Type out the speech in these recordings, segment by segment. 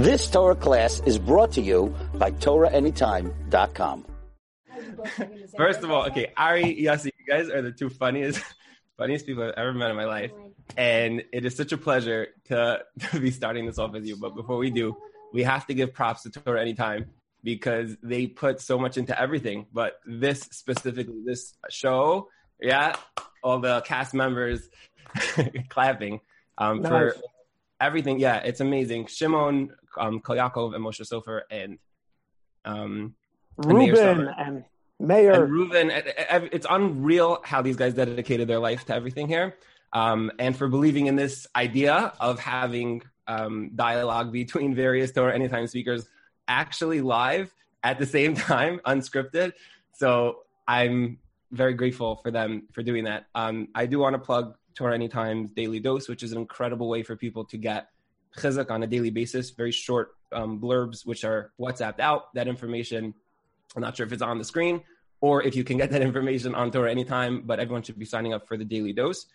This Torah class is brought to you by TorahAnytime.com. First of all, okay, Ari, Yossi, you guys are the two funniest, funniest people I've ever met in my life, and it is such a pleasure to, to be starting this off with you. But before we do, we have to give props to Torah Anytime because they put so much into everything. But this specifically, this show, yeah, all the cast members clapping um, nice. for everything. Yeah, it's amazing. Shimon, um, Kolyakov, and Moshe Sofer, and um, Ruben and Meir. And Ruben, it's unreal how these guys dedicated their life to everything here. Um, and for believing in this idea of having um, dialogue between various Torah Anytime speakers actually live at the same time, unscripted. So I'm very grateful for them for doing that. Um, I do want to plug Torah Anytime's Daily Dose, which is an incredible way for people to get chizuk on a daily basis, very short um, blurbs, which are WhatsApped out. That information I'm not sure if it's on the screen or if you can get that information on Torah anytime, but everyone should be signing up for the daily dose.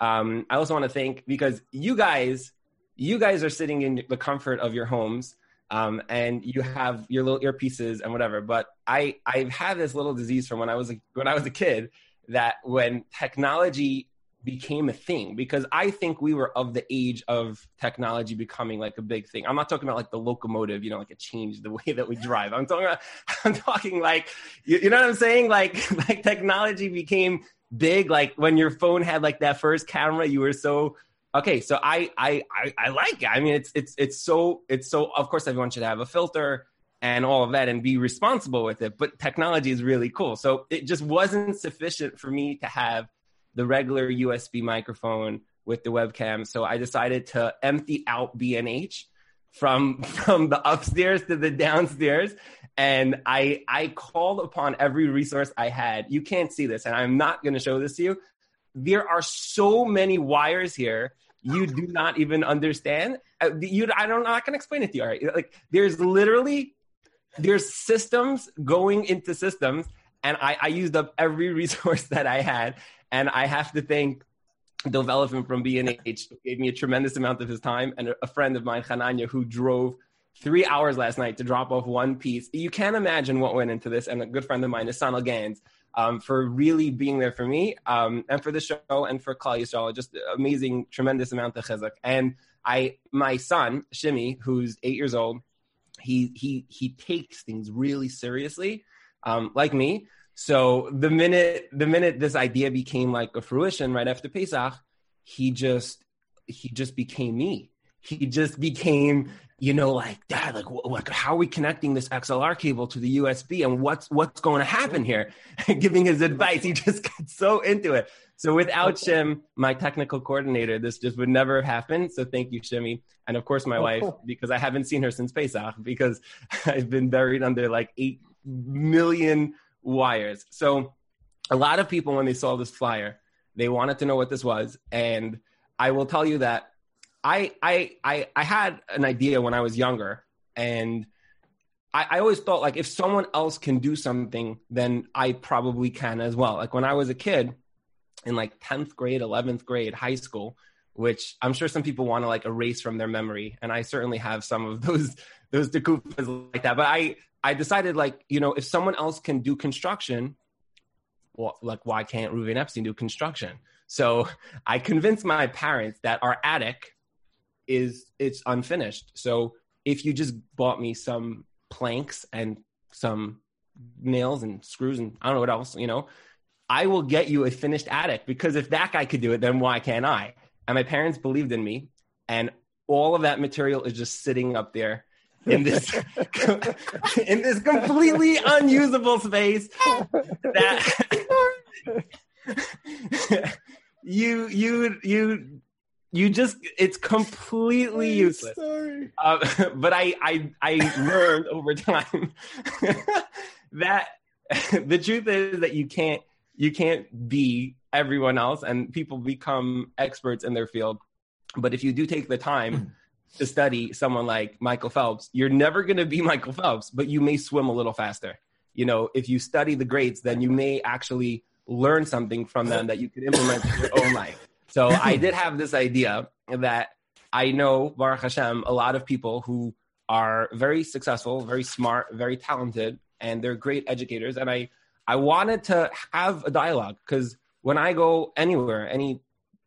Um, I also want to thank because you guys, you guys are sitting in the comfort of your homes, um, and you have your little earpieces and whatever. But I, I've had this little disease from when I was a, when I was a kid that when technology became a thing because I think we were of the age of technology becoming like a big thing. I'm not talking about like the locomotive, you know, like it changed the way that we drive. I'm talking about, I'm talking like, you, you know what I'm saying? Like, like technology became big. Like when your phone had like that first camera, you were so, okay. So I, I, I, I like it. I mean, it's, it's, it's so, it's so, of course everyone should have a filter and all of that and be responsible with it. But technology is really cool. So it just wasn't sufficient for me to have the regular USB microphone with the webcam. So I decided to empty out B&H from from the upstairs to the downstairs and I I called upon every resource I had. You can't see this and I'm not going to show this to you. There are so many wires here. You do not even understand. Uh, you I don't know. i can't explain it to you. All right? Like there's literally there's systems going into systems and I, I used up every resource that I had and I have to thank development from B&H gave me a tremendous amount of his time and a friend of mine, Hananya, who drove three hours last night to drop off one piece. You can't imagine what went into this. And a good friend of mine, Sana Gans, um, for really being there for me um, and for the show and for Klal Yisrael. Just amazing, tremendous amount of chizuk. And I, my son, Shimi, who's eight years old, he, he, he takes things really seriously, um, like me. So the minute the minute this idea became like a fruition right after Pesach, he just he just became me. He just became, you know, like dad, like, what, how are we connecting this XLR cable to the USB, and what's what's going to happen here? Giving his advice, he just got so into it. So without Shim, my technical coordinator, this just would never have happened. So thank you, Shimmy, and of course my oh, wife, because I haven't seen her since Pesach because I've been buried under like eight million wires. So a lot of people, when they saw this flyer, they wanted to know what this was. And I will tell you that I, I, I, I had an idea when I was younger and I, I always thought like if someone else can do something, then I probably can as well. Like when I was a kid in like 10th grade, 11th grade, high school, which I'm sure some people want to like erase from their memory. And I certainly have some of those, those dekufas like that. But I, I decided like, you know, if someone else can do construction, well, like why can't Ruven Epstein do construction? So I convinced my parents that our attic is it's unfinished. So if you just bought me some planks and some nails and screws and I don't know what else, you know, I will get you a finished attic because if that guy could do it, then why can't I? And my parents believed in me, and all of that material is just sitting up there in this in this completely unusable space that you you you you just it's completely useless. uh, but I, I i learned over time that the truth is that you can't you can't be everyone else and people become experts in their field. But if you do take the time to study someone like Michael Phelps, you're never going to be Michael Phelps, but you may swim a little faster. You know, if you study the greats, then you may actually learn something from them that you can implement in your own life. So I did have this idea that I know, Baruch Hashem, a lot of people who are very successful, very smart, very talented, and they're great educators. And I, I wanted to have a dialogue because when I go anywhere, any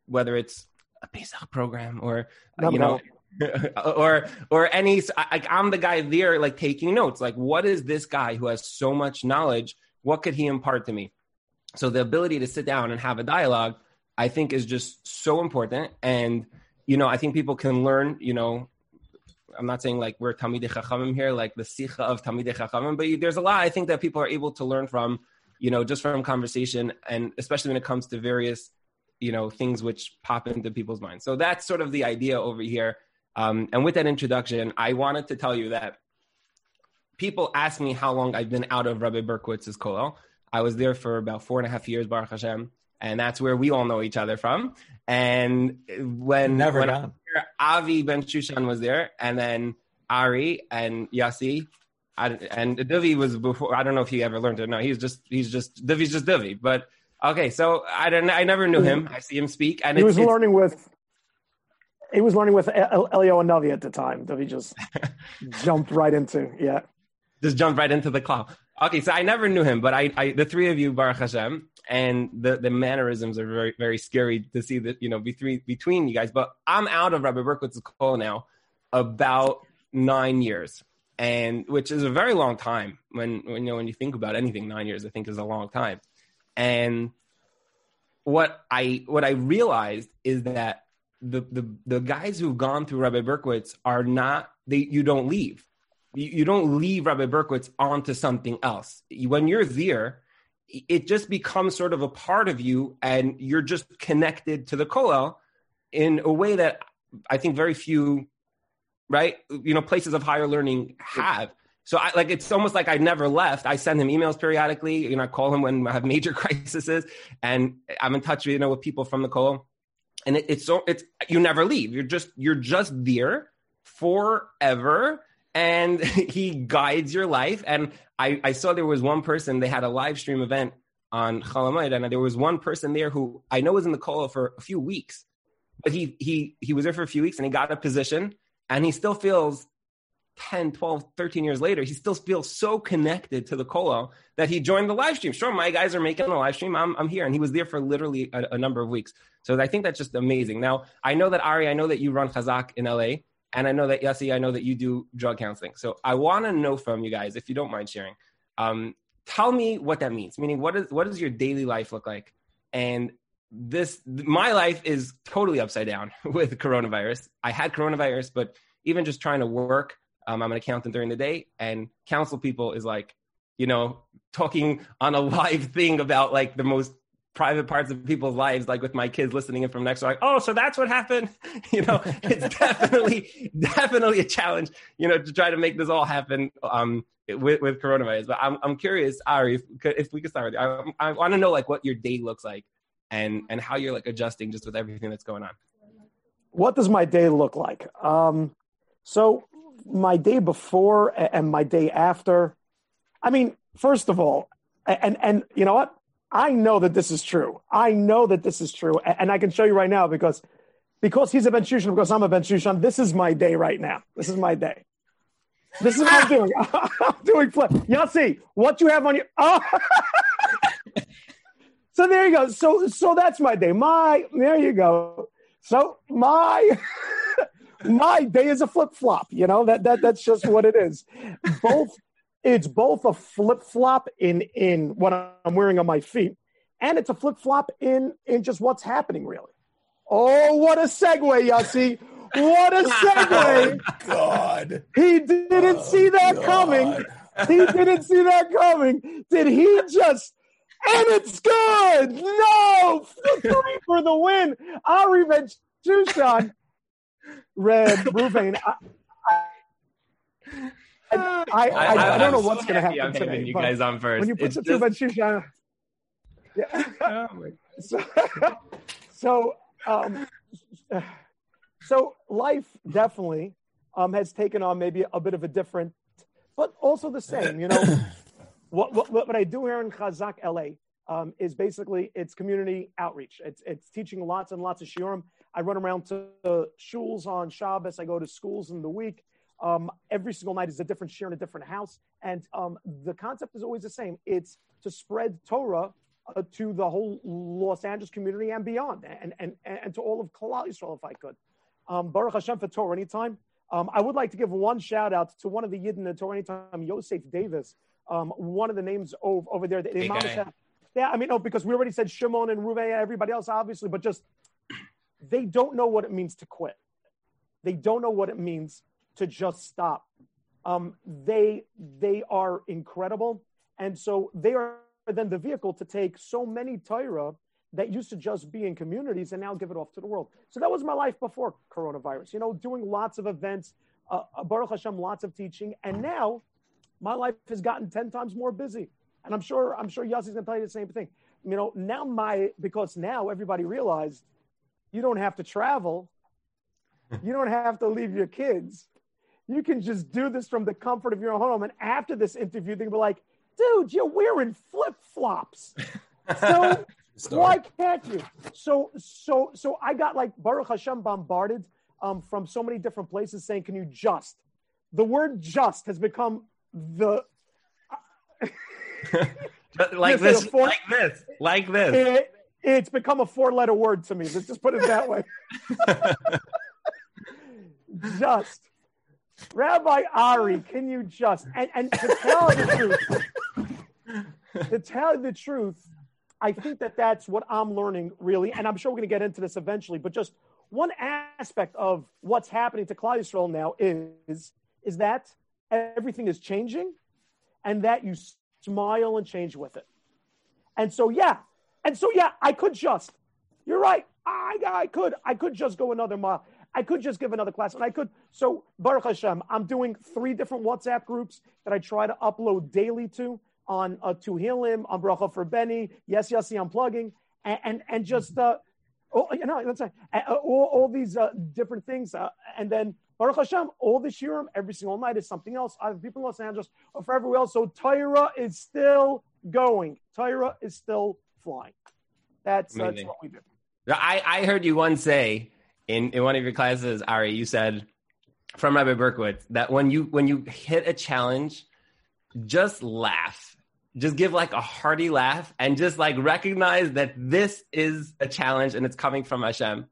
whether it's a Pesach program or no, you know, or or any, like I'm the guy there, like taking notes. Like, what is this guy who has so much knowledge? What could he impart to me? So the ability to sit down and have a dialogue, I think, is just so important. And you know, I think people can learn. You know, I'm not saying like we're Talmidei Chachamim here, like the Sicha of Talmidei Chachamim, but there's a lot I think that people are able to learn from, you know, just from conversation, and especially when it comes to various, you know, things which pop into people's minds. So that's sort of the idea over here. Um, and with that introduction, I wanted to tell you that people ask me how long I've been out of Rabbi Berkowitz's kollel. I was there for about four and a half years, Baruch Hashem, and that's where we all know each other from. And when never when gone. Avi Ben Shushan was there, and then Ari and Yossi. and Divi was before. I don't know if he ever learned it. No, he's just he's just Divi's just Divi. But okay, so I don't. I never knew him. I see him speak, and he was learning with. He was learning with Elio and Navi at the time. Divi just jumped right into yeah. Just jumped right into the cloud. Okay, so I never knew him, but I, I the three of you, Baruch Hashem, and the, the mannerisms are very very scary to see that you know between between you guys. But I'm out of Rabbi Berkowitz's kollel now about nine years, and which is a very long time when, when you know when you think about anything. Nine years, I think, is a long time. And what I what I realized is that the the the guys who've gone through Rabbi Berkowitz are not they you don't leave. You, you don't leave Rabbi Berkowitz onto something else. When you're there, it just becomes sort of a part of you and you're just connected to the kollel in a way that I think very few, right? You know, places of higher learning have. So I like it's almost like I never left. I send him emails periodically. You know, I call him when I have major crises, and I'm in touch, you know, with people from the kollel. And it, it's so it's you never leave. You're just you're just there forever and he guides your life. And I, I saw there was one person, they had a live stream event on Chol Hamoed, and there was one person there who I know was in the kollel for a few weeks, but he, he, he was there for a few weeks and he got a position and he still feels 10, 12, 13 years later, he still feels so connected to the kollel that he joined the live stream. Sure, my guys are making the live stream. I'm, I'm here. And he was there for literally a, a number of weeks. So I think that's just amazing. Now, I know that Ari, I know that you run Chazak in LA. And I know that Yossi, I know that you do drug counseling. So I want to know from you guys, if you don't mind sharing, um, tell me what that means. Meaning, what is what does your daily life look like? And this, my life is totally upside down with coronavirus. I had coronavirus, but even just trying to work, um, I'm an accountant during the day, and counsel people is like, you know, talking on a live thing about like the most private parts of people's lives, like with my kids listening in from next door, like, oh, so that's what happened. You know, it's definitely, definitely a challenge, you know, to try to make this all happen um, with, with coronavirus. But I'm, I'm curious, Ari, if, if we could start with you, I, I want to know like what your day looks like and, and how you're like adjusting just with everything that's going on. What does my day look like? Um, so my day before and my day after, I mean, first of all, and, and you know what? I know that this is true. I know that this is true, and I can show you right now because because he's a Ben Shushan, because I'm a Ben Shushan. This is my day right now. This is my day. This is what ah! I'm doing. I'm doing flip. Yossi, what you have on your? Oh. so there you go. So so that's my day. My there you go. So my my day is a flip flop. You know that that that's just what it is. Both it's both a flip flop in in what I'm wearing on my feet, and it's a flip flop in in just what's happening really. Oh, what a segue, Yossi! What a segue! oh, God, he didn't oh, see that God. coming. He didn't see that coming. Did he just? And it's good. No, three for the win. Ari Shushan, Red Ruvain. I, I, I, I, don't know what's going to happen I'm today. You guys on first. When you put the two just... Shushan, yeah. Oh so, so, um, so life definitely um, has taken on maybe a bit of a different, but also the same. You know, what, what, what I do here in Chazak LA um, is basically it's community outreach. It's it's teaching lots and lots of shiurim. I run around to shuls on Shabbos. I go to schools in the week. Um, every single night is a different share in a different house, and um, the concept is always the same. It's to spread Torah uh, to the whole Los Angeles community and beyond, and and and to all of Klal Yisrael, if I could. Um, Baruch Hashem for Torah anytime. Um, I would like to give one shout out to one of the Yidden in Torah anytime, Yosef Davis, um, one of the names over, over there. The yeah, I mean, no, because we already said Shimon and Ruve, everybody else, obviously, but just they don't know what it means to quit. They don't know what it means to just stop. Um, they they are incredible, and so they are then the vehicle to take so many Torah that used to just be in communities and now give it off to the world. So that was my life before coronavirus. You know, doing lots of events, uh, Baruch Hashem, lots of teaching, and now my life has gotten ten times more busy. And I'm sure I'm sure Yossi's gonna tell you the same thing. You know, now my because now everybody realized you don't have to travel, you don't have to leave your kids. You can just do this from the comfort of your own home. And after this interview, they'll be like, dude, you're wearing flip flops. So why can't you? So so so I got like Baruch Hashem bombarded um, from so many different places saying, "Can you just?" The word "just" has become the like this, like this, like this. It, it's become a four-letter word to me. Let's just put it that way. just, Rabbi Ari, can you just and and to tell the truth, to tell the truth, I think that that's what I'm learning really, and I'm sure we're going to get into this eventually. But just one aspect of what's happening to Yisrael now is is that everything is changing, and that you smile and change with it. And so, yeah. And so, yeah, I could just, you're right. I, I could, I could just go another mile. I could just give another class and I could. So, Baruch Hashem, I'm doing three different WhatsApp groups that I try to upload daily to on uh, Tehillim, on Bracha for Benny, Yes, Yes, I'm plugging, and, and, and just, uh, oh, you know, let's say, uh, all, all these uh, different things. Uh, and then Baruch Hashem, all this year, every single night is something else. I have people in Los Angeles or for everywhere else. So Torah is still going. Torah is still flying. That's that's what we do. I, I heard you once say in, in one of your classes, Ari, you said from Rabbi Berkowitz that when you when you hit a challenge, just laugh. Just give like a hearty laugh and just like recognize that this is a challenge and it's coming from Hashem.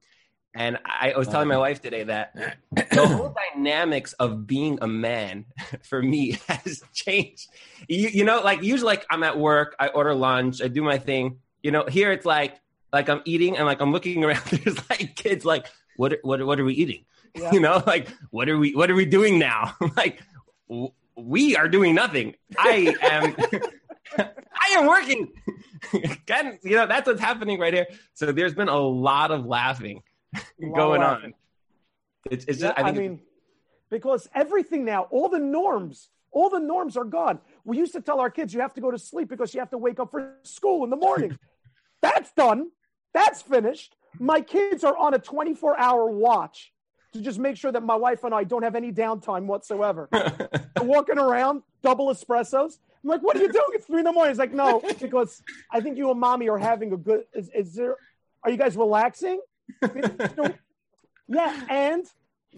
And I was telling my wife today that the whole dynamics of being a man for me has changed. You, you, know, like usually like I'm at work, I order lunch, I do my thing. You know, here it's like like I'm eating and like I'm looking around. There's like kids like, what what what are we eating? Yeah. You know, like what are we what are we doing now? like w- we are doing nothing. I am I am working. Again, you know, that's what's happening right here. So there's been a lot of laughing going on. It's, it's yeah, I, I mean, because everything now, all the norms, all the norms are gone. We used to tell our kids you have to go to sleep because you have to wake up for school in the morning. That's done. That's finished. My kids are on a 24 hour watch to just make sure that my wife and I don't have any downtime whatsoever. walking around, double espressos. I'm like, what are you doing? It's three in the morning. He's like, no, because I think you and mommy are having a good. Is, is there? Are you guys relaxing? Yeah, and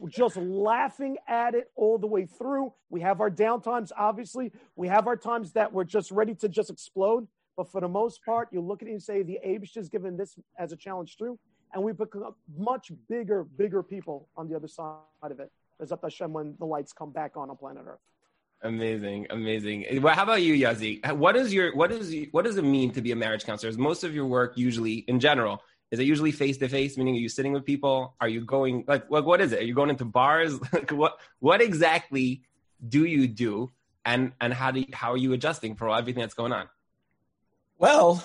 just laughing at it all the way through. We have our downtimes, obviously. We have our times that we're just ready to just explode. But for the most part, you look at it and say, the Abish is given this as a challenge through. And we become much bigger, bigger people on the other side of it. As Hashem when the lights come back on on planet Earth. Amazing, amazing. Well, how about you, Yossi? What is your what is what does it mean to be a marriage counselor? Is most of your work usually in general is it usually face to face? Meaning, are you sitting with people? Are you going like like what is it? Are you going into bars? like what what exactly do you do? And and how do you, how are you adjusting for everything that's going on? Well,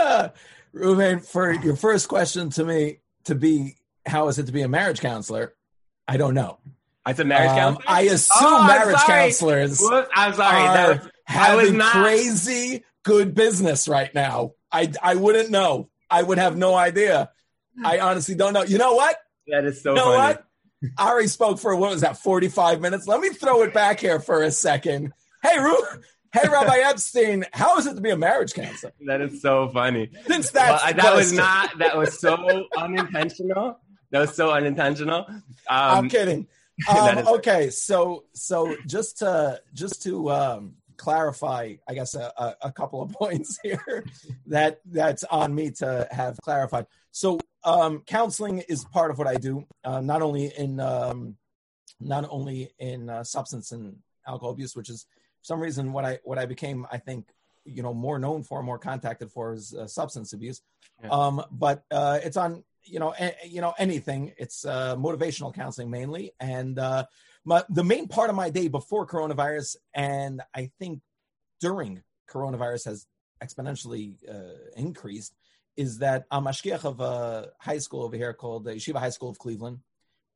Ruben, for your first question to me to be how is it to be a marriage counselor? I don't know. It's a marriage um, counselor. I assume oh, marriage counselors. Whoops, I'm sorry. Are was, having not... crazy good business right now. I I wouldn't know. I would have no idea. I honestly don't know. You know what? That is so. You know funny. what? Ari spoke for what was that? Forty five minutes. Let me throw it back here for a second. Hey, Ru. Hey, Rabbi Epstein, how is it to be a marriage counselor? That is so funny. Since that's well, that was not that was so unintentional. That was so unintentional. Um, I'm kidding. Um, okay, so so just to just to um, clarify, I guess a, a, a, couple of points here that that's on me to have clarified. So um, counseling is part of what I do, uh, not only in um, not only in uh, substance and alcohol abuse, which is for some reason what I what I became, I think, you know, more known for, more contacted for is uh, substance abuse. Yeah. Um, but uh, it's on you know a, you know anything. It's uh, motivational counseling mainly, and uh, my, the main part of my day before coronavirus, and I think during coronavirus has exponentially uh, increased, is that I'm a shkiach of a high school over here called the Yeshiva High School of Cleveland,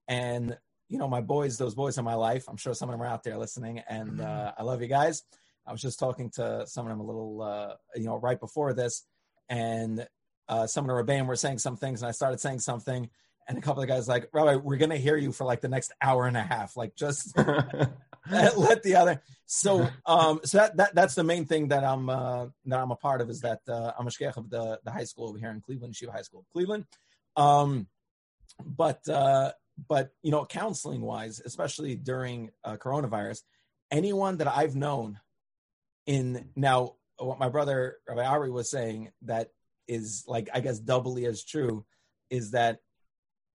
and you know my boys, those boys in my life. I'm sure some of them are out there listening, and mm-hmm. uh, I love you guys. I was just talking to some of them a little, uh, you know, right before this, and uh, some of the Rebbeim were saying some things, and I started saying something, and a couple of guys like, Rabbi, we're gonna hear you for like the next hour and a half, like just let the other. So, um, so that, that that's the main thing that I'm uh, that I'm a part of is that uh, I'm a shkech of the the high school over here in Cleveland, Shiva High School, Cleveland. Um, but uh, but you know, counseling wise, especially during uh, coronavirus, anyone that I've known in now what my brother Rabbi Ari was saying that is like I guess doubly as true is that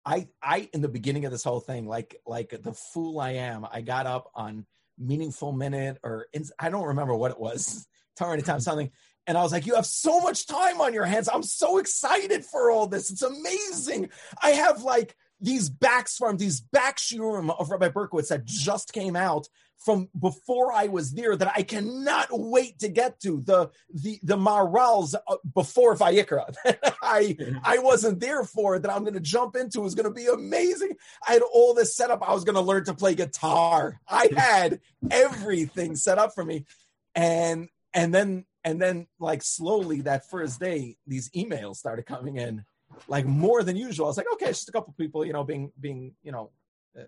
I I in the beginning of this whole thing like like the fool I am I got up on meaningful minute or in, I don't remember what it was time time something and I was like you have so much time on your hands. I'm so excited for all this. It's amazing. I have like these backs from these back shiurim of Rabbi Berkowitz that just came out from before I was there that I cannot wait to get to the the the Maharals uh, before Vayikra I I wasn't there for that I'm going to jump into is going to be amazing. I had all this set up. I was going to learn to play guitar. I had everything set up for me, and and then and then like slowly that first day these emails started coming in like more than usual. I was like, okay, it's just a couple people, you know, being being, you know, uh,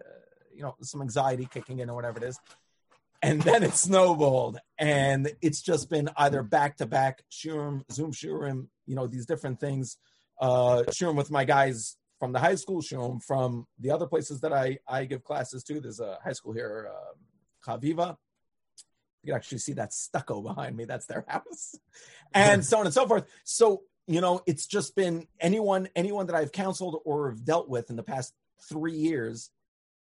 you know, some anxiety kicking in or whatever it is. And then it snowballed, and it's just been either back to back shiurim, Zoom shiurim, you know, these different things. Uh, shiurim with my guys from the high school, shiurim from the other places that I I give classes to. There's a high school here, uh, Chaviva. You can actually see that stucco behind me. That's their house, and so on and so forth. So you know, it's just been anyone anyone that I've counseled or have dealt with in the past three years,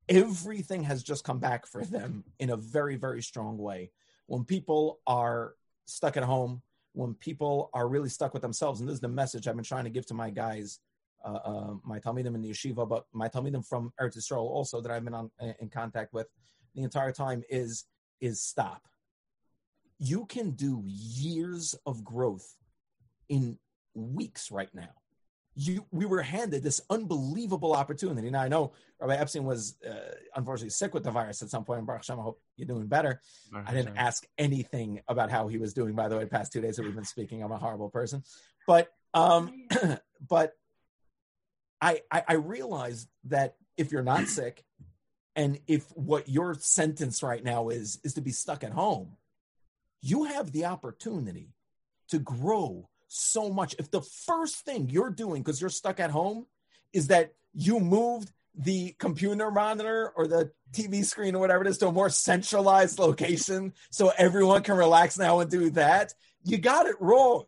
everything has just come back for them in a very very strong way. When people are stuck at home, when people are really stuck with themselves, and this is the message I've been trying to give to my guys, uh, uh, my talmidim in the yeshiva, but my talmidim from Eretz Yisrael also that I've been on, in contact with the entire time is is stop. You can do years of growth in weeks right now. You, we were handed this unbelievable opportunity. Now I know Rabbi Epstein was uh, unfortunately sick with the virus at some point. And Baruch Hashem, I hope you're doing better. I didn't ask anything about how he was doing. By the way, the past two days that we've been speaking, I'm a horrible person. But um, but I, I I realized that if you're not sick, and if what your sentence right now is is to be stuck at home, you have the opportunity to grow so much. If the first thing you're doing because you're stuck at home is that you moved the computer monitor or the TV screen or whatever it is to a more centralized location so everyone can relax now and do that, you got it wrong.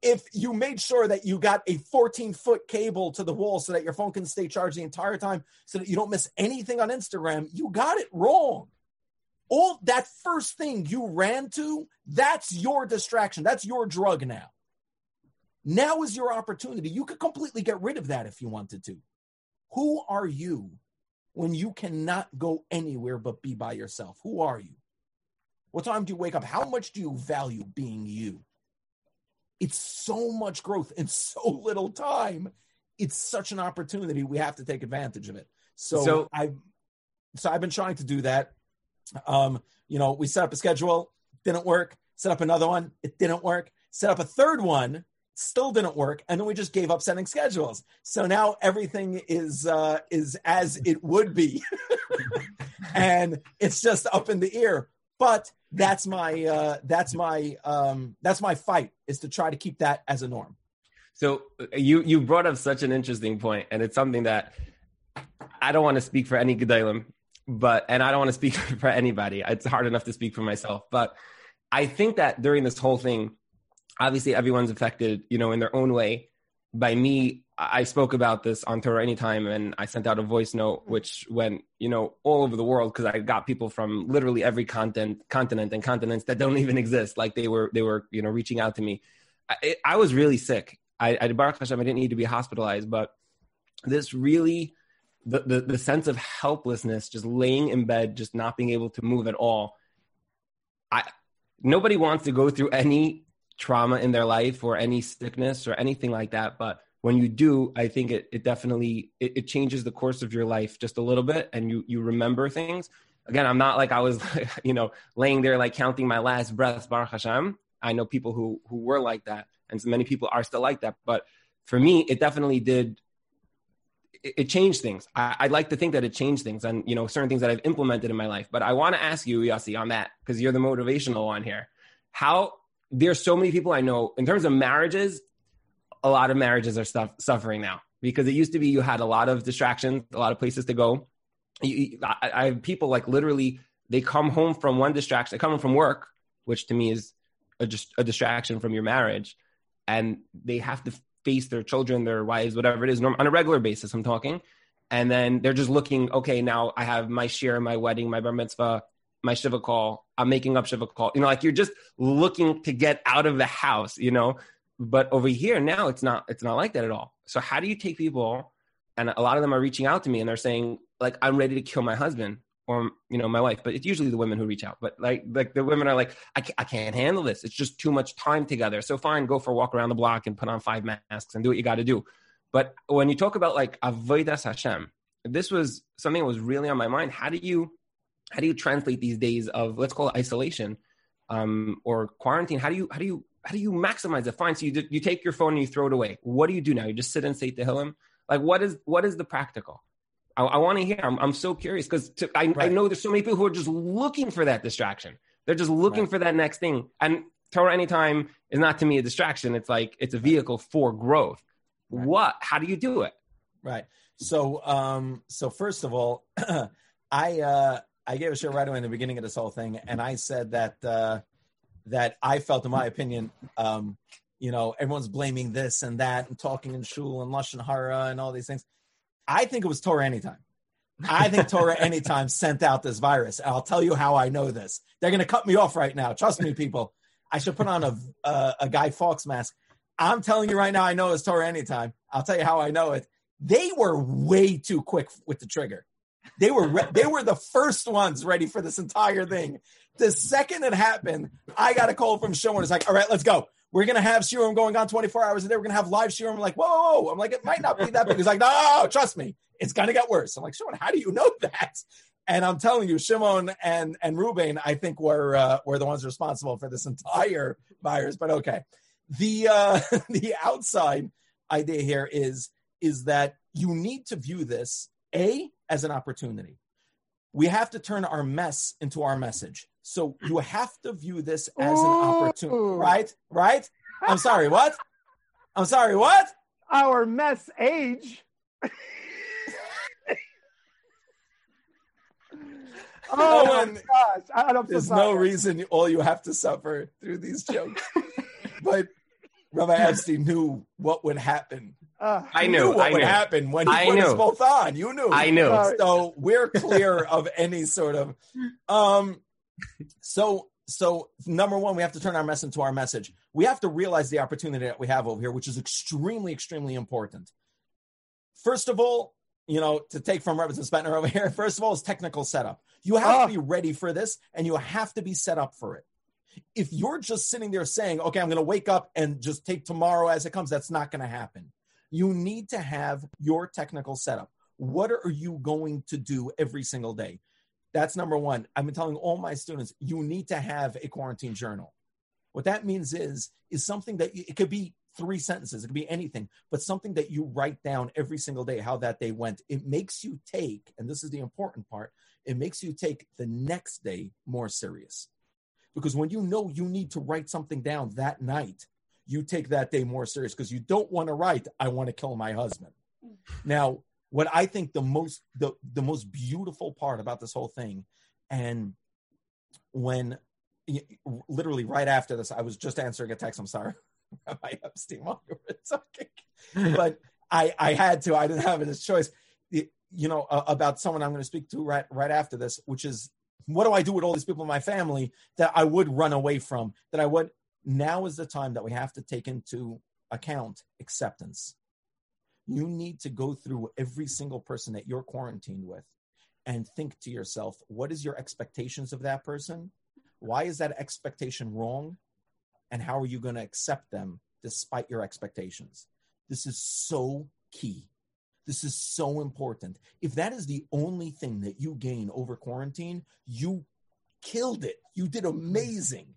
If you made sure that you got a 14 foot cable to the wall so that your phone can stay charged the entire time so that you don't miss anything on Instagram, you got it wrong. All that first thing you ran to, that's your distraction. That's your drug now. Now is your opportunity. You could completely get rid of that if you wanted to. Who are you when you cannot go anywhere but be by yourself? Who are you? What time do you wake up? How much do you value being you? It's so much growth in so little time. It's such an opportunity. We have to take advantage of it. So, so I've so I've been trying to do that. Um, you know, we set up a schedule, didn't work. Set up another one, it didn't work. Set up a third one, still didn't work and then we just gave up setting schedules. So now everything is uh is as it would be. And it's just up in the air. But that's my uh that's my um that's my fight is to try to keep that as a norm. So uh, you you brought up such an interesting point and it's something that i don't want to speak for any gedolim but and I don't want to speak for anybody. It's hard enough to speak for myself, but I think that during this whole thing, obviously everyone's affected, you know, in their own way. By me, I spoke about this on Torah Anytime, and I sent out a voice note, mm-hmm. which went, you know, all over the world because I got people from literally every content, continent, and continents that don't even exist. Like they were, they were, you know, reaching out to me. I, I was really sick. I, I, Baruch Hashem, I didn't need to be hospitalized, but this really the, the, the sense of helplessness, just laying in bed, just not being able to move at all. I nobody wants to go through any trauma in their life or any sickness or anything like that, but when you do, I think it, it definitely it, it changes the course of your life just a little bit, and you you remember things. Again, I'm not like I was, you know, laying there like counting my last breaths, Baruch Hashem. I know people who who were like that, and so many people are still like that. But for me, it definitely did it, changed things. I, would like to think that it changed things and, you know, certain things that I've implemented in my life. But I want to ask you, Yossi, on that, because you're the motivational one here. How there's so many people I know in terms of marriages, a lot of marriages are stuff, suffering now because it used to be you had a lot of distractions, a lot of places to go. You, I, I have people like literally they come home from one distraction, they come home from work, which to me is a, just a distraction from your marriage, and they have to face their children, their wives, whatever it is, on a regular basis. I'm talking, and then they're just looking. Okay, now I have my share, my wedding, my bar mitzvah, my shiva call. I'm making up shiva call. You know, like you're just looking to get out of the house. You know, but over here now it's not. It's not like that at all. So how do you take people? And a lot of them are reaching out to me and they're saying, like, I'm ready to kill my husband or you know my wife but it's usually the women who reach out but like like the women are like I can't, I can't handle this it's just too much time together so fine go for a walk around the block and put on five masks and do what you got to do but when you talk about like avodas hashem this was something that was really on my mind how do you how do you translate these days of let's call it isolation um, or quarantine how do you how do you how do you maximize it fine so you, you take your phone and you throw it away what do you do now you just sit and say to him like what is what is the practical I, I want to hear. I'm, I'm so curious because I, right. I know there's so many people who are just looking for that distraction. They're just looking right. for that next thing. And Torah anytime is not to me a distraction. It's like it's a vehicle for growth. Right. What? How do you do it? Right. So, um, so first of all, I uh, I gave a share right away in the beginning of this whole thing, and I said that uh, that I felt, in my opinion, um, you know, everyone's blaming this and that, and talking in shul and lashon hara and all these things. I think it was Torah Anytime. I think Torah Anytime sent out this virus. And I'll tell you how I know this. They're going to cut me off right now. Trust me, people. I should put on a, a, a Guy Fawkes mask. I'm telling you right now, I know it's Torah Anytime. I'll tell you how I know it. They were way too quick with the trigger. They were re- they were the first ones ready for this entire thing. The second it happened, I got a call from Sean. It's like, all right, let's go we're gonna have shiurim going on 24 hours a day. We're gonna have live. I'm like, whoa, whoa, whoa, I'm like, it might not be that big. He's like, no, trust me, it's gonna get worse. I'm like, Shimon, how do you know that? And I'm telling you, Shimon and and Ruben, I think were uh, were the ones responsible for this entire virus. But okay, the uh, the outside idea here is is that you need to view this a as an opportunity. We have to turn our mess into our message. So you have to view this as an opportunity, right? Right? I'm sorry, what? I'm sorry, what? Our mess age. oh my gosh. I, am There's no reason all you have to suffer through these jokes. but Rabbi Epstein knew what would happen. Uh, I knew, knew what I would knew. happen when he I put knew. us both on. You knew. I knew. So we're clear of any sort of um so so number one, we have to turn our mess into our message. We have to realize the opportunity that we have over here, which is extremely, extremely important. First of all, you know, to take from Robinson Spentner over here, first of all, is technical setup. You have oh. to be ready for this and you have to be set up for it. If you're just sitting there saying, okay, I'm going to wake up and just take tomorrow as it comes, that's not going to happen. You need to have your technical setup. What are you going to do every single day? That's number one. I've been telling all my students, you need to have a quarantine journal. What that means is, is something that you, it could be three sentences, it could be anything, but something that you write down every single day how that day went. It makes you take, and this is the important part, it makes you take the next day more serious. Because when you know you need to write something down that night, you take that day more serious because you don't want to write, I want to kill my husband. Now, what I think the most the the most beautiful part about this whole thing, and when literally right after this, I was just answering a text. I'm sorry, Rabbi Epstein, while you were talking, but I I had to. I didn't have it as choice. You know uh, about someone I'm going to speak to right right after this, which is what do I do with all these people in my family that I would run away from? That I would. Now is the time that we have to take into account acceptance you need to go through every single person that you're quarantined with and think to yourself, what is your expectations of that person? Why is that expectation wrong? And how are you going to accept them despite your expectations? This is so key. This is so important. If that is the only thing that you gain over quarantine, you killed it. You did amazing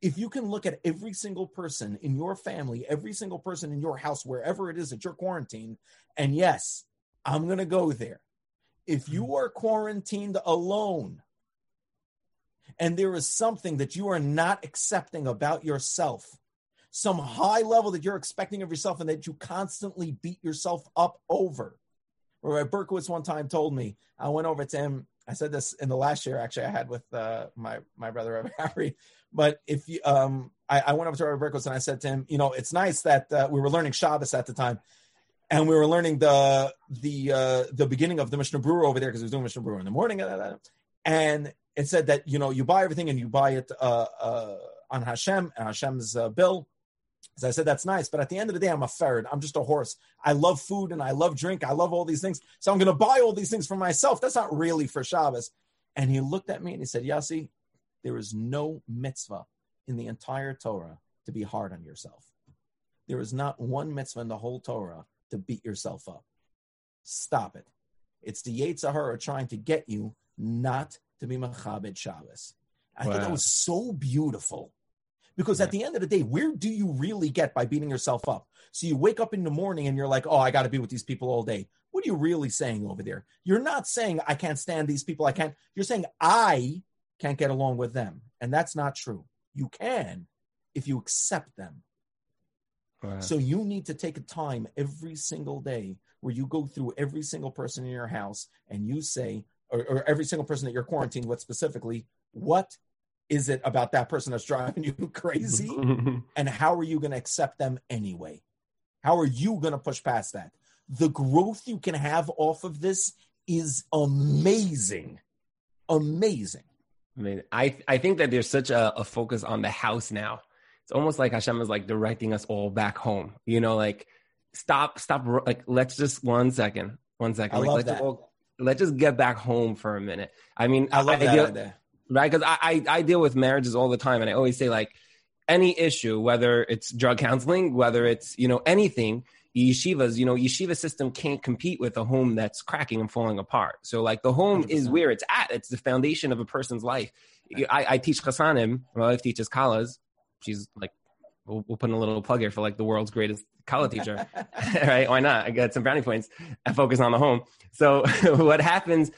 if you can look at every single person in your family, every single person in your house, wherever it is that you're quarantined, and yes, I'm going to go there. If you mm-hmm. are quarantined alone and there is something that you are not accepting about yourself, some high level that you're expecting of yourself and that you constantly beat yourself up over. Rabbi Berkowitz one time told me, I went over to him. I said this in the last year, actually, I had with uh, my my brother Rabbi Ari. But if you, um, I, I went up to Rabbi Berkowitz and I said to him, you know, it's nice that uh, we were learning Shabbos at the time, and we were learning the the uh, the beginning of the Mishnah Berurah over there because he was doing Mishnah Berurah in the morning, and it said that you know you buy everything and you buy it uh, uh, on Hashem and Hashem's uh, bill. As I said, that's nice, but at the end of the day, I'm a ferret. I'm just a horse. I love food and I love drink. I love all these things, so I'm going to buy all these things for myself. That's not really for Shabbos. And he looked at me and he said, Yossi, there is no mitzvah in the entire Torah to be hard on yourself. There is not one mitzvah in the whole Torah to beat yourself up. Stop it. It's the Yetzer Hara trying to get you not to be Machabed Shabbos. I wow. think that was so beautiful. Because at the end of the day, where do you really get by beating yourself up? So you wake up in the morning and you're like, oh, I got to be with these people all day. What are you really saying over there? You're not saying, I can't stand these people. I can't. You're saying, I can't get along with them. And that's not true. You can if you accept them. Right. So you need to take a time every single day where you go through every single person in your house and you say, or, or every single person that you're quarantined with specifically, what is it about that person that's driving you crazy? and how are you going to accept them anyway? How are you going to push past that? The growth you can have off of this is amazing. Amazing. I mean, I I think that there's such a, a focus on the house now. It's almost like Hashem is like directing us all back home. You know, like stop, stop. Like let's just one second, one second. I like, love let's that. All, let's just get back home for a minute. I mean, I love I, that. Right? Because I, I I deal with marriages all the time, and I always say like any issue, whether it's drug counseling, whether it's you know anything yeshivas, you know, yeshiva system can't compete with a home that's cracking and falling apart. So like the home 100%. is where it's at. It's the foundation of a person's life. I, I teach chasanim. My wife teaches kalas. She's like, we'll, we'll, put in a little plug here for like the world's greatest kala teacher, right? Why not? I got some brownie points I focus on the home. So what happens?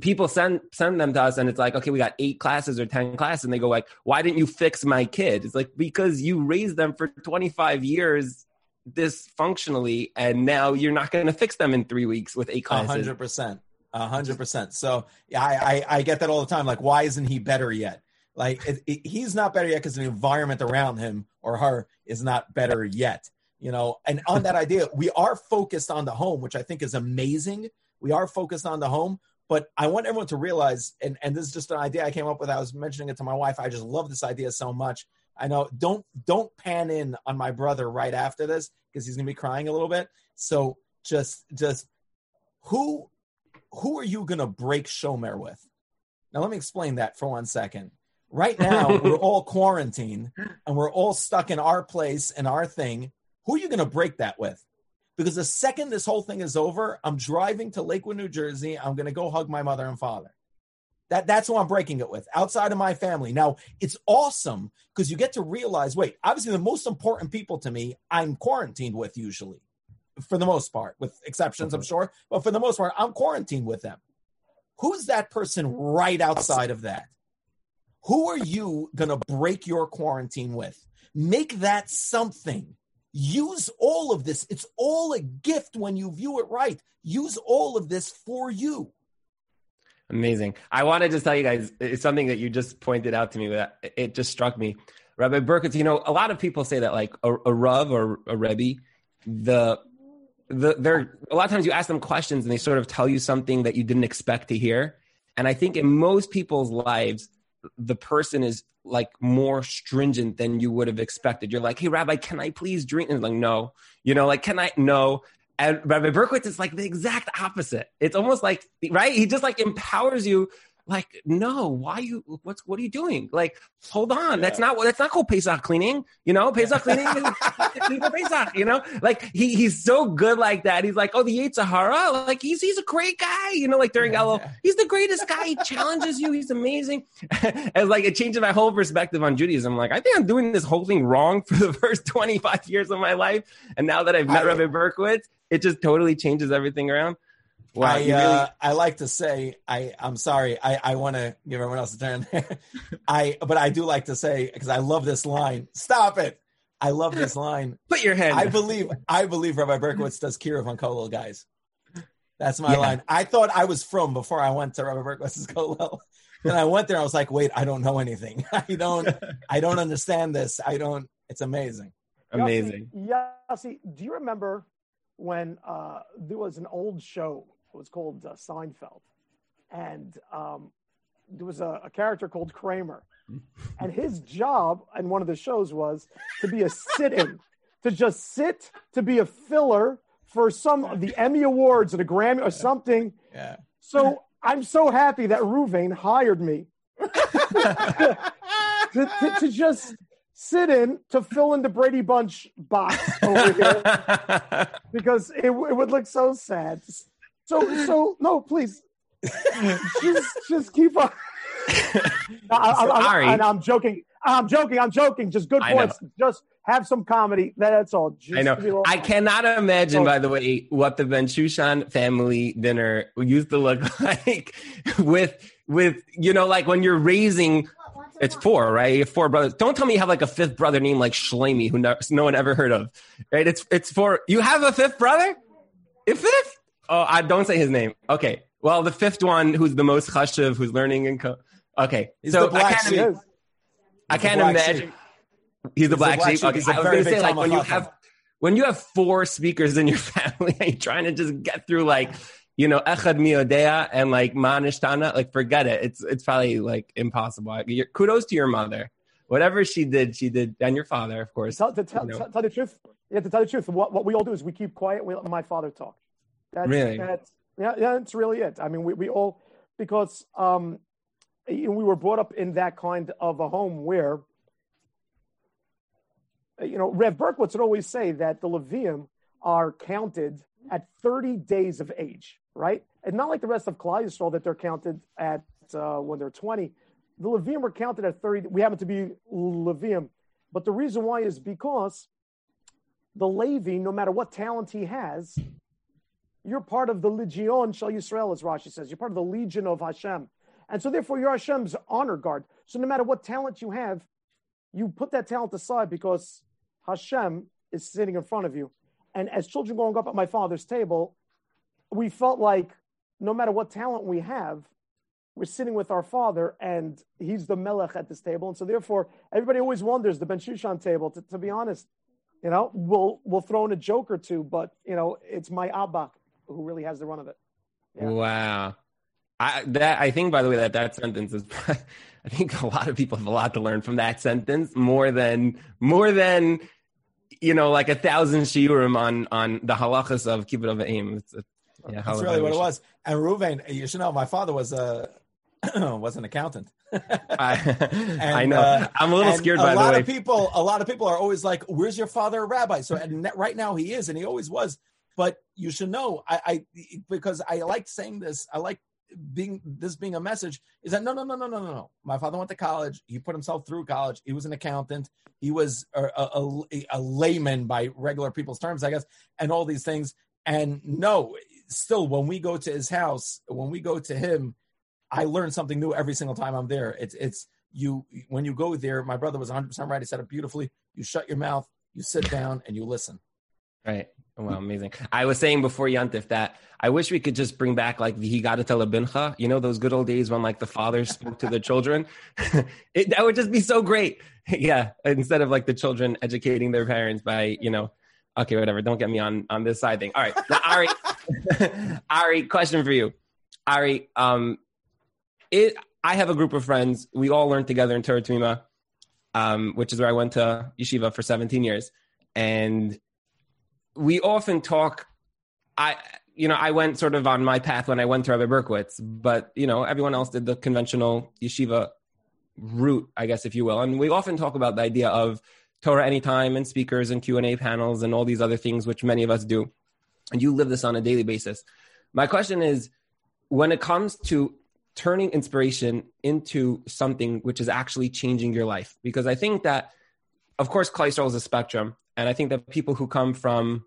People send send them to us, and it's like, okay, we got eight classes or ten classes, and they go like, why didn't you fix my kid? It's like because you raised them for twenty five years dysfunctionally and now you're not going to fix them in three weeks with eight classes. hundred percent. A hundred percent. So yeah, I, I, I get that all the time. Like, why isn't he better yet? Like it, it, he's not better yet because the environment around him or her is not better yet. You know, and on that idea, we are focused on the home, which I think is amazing. We are focused on the home, but I want everyone to realize, and, and this is just an idea I came up with. I was mentioning it to my wife. I just love this idea so much. I know don't don't pan in on my brother right after this because he's gonna be crying a little bit. So just just who who are you gonna break Shomer with? Now let me explain that for one second. Right now we're all quarantined and we're all stuck in our place and our thing. Who are you gonna break that with? Because the second this whole thing is over, I'm driving to Lakewood, New Jersey. I'm gonna go hug my mother and father. That that's who I'm breaking it with, outside of my family. Now it's awesome because you get to realize, wait, obviously the most important people to me, I'm quarantined with usually, for the most part, with exceptions, I'm mm-hmm. sure, but for the most part, I'm quarantined with them. Who's that person right outside of that? Who are you gonna break your quarantine with? Make that something use all of this. It's all a gift when you view it right. Use all of this for you. Amazing. I want to just tell you guys it's something that you just pointed out to me that it just struck me. Rabbi Berkowitz, you know, a lot of people say that like a, a Rav or a Rebbe, the the they're a lot of times you ask them questions and they sort of tell you something that you didn't expect to hear. And I think in most people's lives, the person is like more stringent than you would have expected. You're like, hey, Rabbi, can I please drink? And like, no, you know, like, can I? No. And Rabbi Berkowitz is like the exact opposite. It's almost like, right? He just like empowers you like no why you what's what are you doing? Like hold on. Yeah. that's not that's not called pesach cleaning you know? Pesach cleaning is pesach you know? Like he he's so good like that. He's like oh the Yetzer Hara like he's he's a great guy you know like during yeah, Elul. He's the greatest guy. He challenges you. He's amazing. And like it changes my whole perspective on Judaism. Like I think I'm doing this whole thing wrong for the first 25 years of my life. And now that I've met I, Rabbi Berkowitz it just totally changes everything around Wow, I, uh, I like to say I I'm sorry I I want to give everyone else a turn. I but I do like to say because I love this line. Stop it! I love this line. Put your hand. I believe I believe Rabbi Berkowitz does kiruv on Kollel guys. That's my yeah. line. I thought I was from before I went to Rabbi Berkowitz's Kollel. Then I went there. I was like, wait, I don't know anything. I don't I don't understand this. I don't. It's amazing. Amazing. Yeah. See, do you remember when uh, there was an old show it was called uh, Seinfeld, and um, there was a, a character called Kramer, and his job in one of the shows was to be a sit-in, to just sit, to be a filler for some of the Emmy Awards or the Grammy or something. Yeah. So I'm so happy that Ruvain hired me to, to, to, just sit in to fill in the Brady Bunch box over here because it, it would look so sad so, so no, please, just, just keep on. I, Sorry, I, I, I'm joking. I'm joking. I'm joking. Just good points. Just have some comedy. That's all. Just I know. I cannot imagine, by the way, what the Ben Shushan family dinner used to look like with with you know, like when you're raising. It's four, right? Four brothers. Don't tell me you have like a fifth brother named like Shlomi, who no, no one ever heard of, right? It's it's four. You have a fifth brother? A fifth? Oh, I don't say his name. Okay. Well, the fifth one, who's the most chashuv, who's learning and co- okay. He's so I can't, sheep. I can't imagine. Sheep. He's the black, sheep. Okay. I was going to say, like, when you have when you have four speakers in your family and you're trying to just get through like you know echad miodea and like manishtana, like forget it. It's it's probably like impossible. Your, Kudos to your mother. Whatever she did, she did, and your father, of course. Tell, to tell, you know. tell the truth, yeah, to tell the truth, what, what we all do is we keep quiet. We let my father talk. That's, really? That's, yeah, yeah, that's really it. I mean, we, we all, because um, we were brought up in that kind of a home where, you know, Rev Berkowitz would always say that the Leviim are counted at 30 days of age, right? And not like the rest of Yisrael that they're counted at uh, when they're 20. The Leviim were counted at 30. We happen to be Leviim. But the reason why is because the Levi, no matter what talent he has, you're part of the Legion Shal Yisrael, as Rashi says. You're part of the Legion of Hashem. And so therefore you're Hashem's honor guard. So no matter what talent you have, you put that talent aside because Hashem is sitting in front of you. And as children growing up at my father's table, we felt like no matter what talent we have, we're sitting with our father and he's the melech at this table. And so therefore, everybody always wonders the Ben Shushan table, to, to be honest, you know, we'll, we'll throw in a joke or two, but, you know, it's my Abba who really has the run of it. Yeah. Wow. I that I think by the way that that sentence is I think a lot of people have a lot to learn from that sentence more than more than you know like a thousand shiurim on on the halachas of kibbud av v'eim. It's, yeah, That's really what it was. And Ruvain, you should know, my father was a was an accountant. I, and, I know. Uh, I'm a little scared. By a lot of people, a lot of people are always like, "Where's your father, a rabbi?" So, and right now he is, and he always was. But you should know, I, I because I like saying this. I like being this being a message is that no no no no no no no. My father went to college. He put himself through college. He was an accountant. He was a, a, a, layman by regular people's terms i guess and all these things. And no still when we go to his house when we go to him i learn something new every single time i'm there. It's it's you when you go there my brother was 100% right. He said it beautifully. You shut your mouth You sit down and you listen. Right. Well, amazing. I was saying before Yantif that I wish we could just bring back like the Higata Telebincha, you know, those good old days when like the fathers spoke to the children. it, that would just be so great. yeah. Instead of like the children educating their parents by, you know, okay, whatever. Don't get me on, on this side thing. All right. Now, Ari, Ari, question for you. Ari, um, it, I have a group of friends. We all learned together in Torah um, which is where I went to yeshiva for 17 years. And we often talk. I you know I went sort of on my path when I went to Rabbi Berkowitz, but you know everyone else did the conventional yeshiva route, I guess if you will. And we often talk about the idea of Torah anytime and speakers and Q and A panels and all these other things, which many of us do. And you live this on a daily basis. My question is, when it comes to turning inspiration into something which is actually changing your life, because I think that, of course, Klal is a spectrum, and I think that people who come from,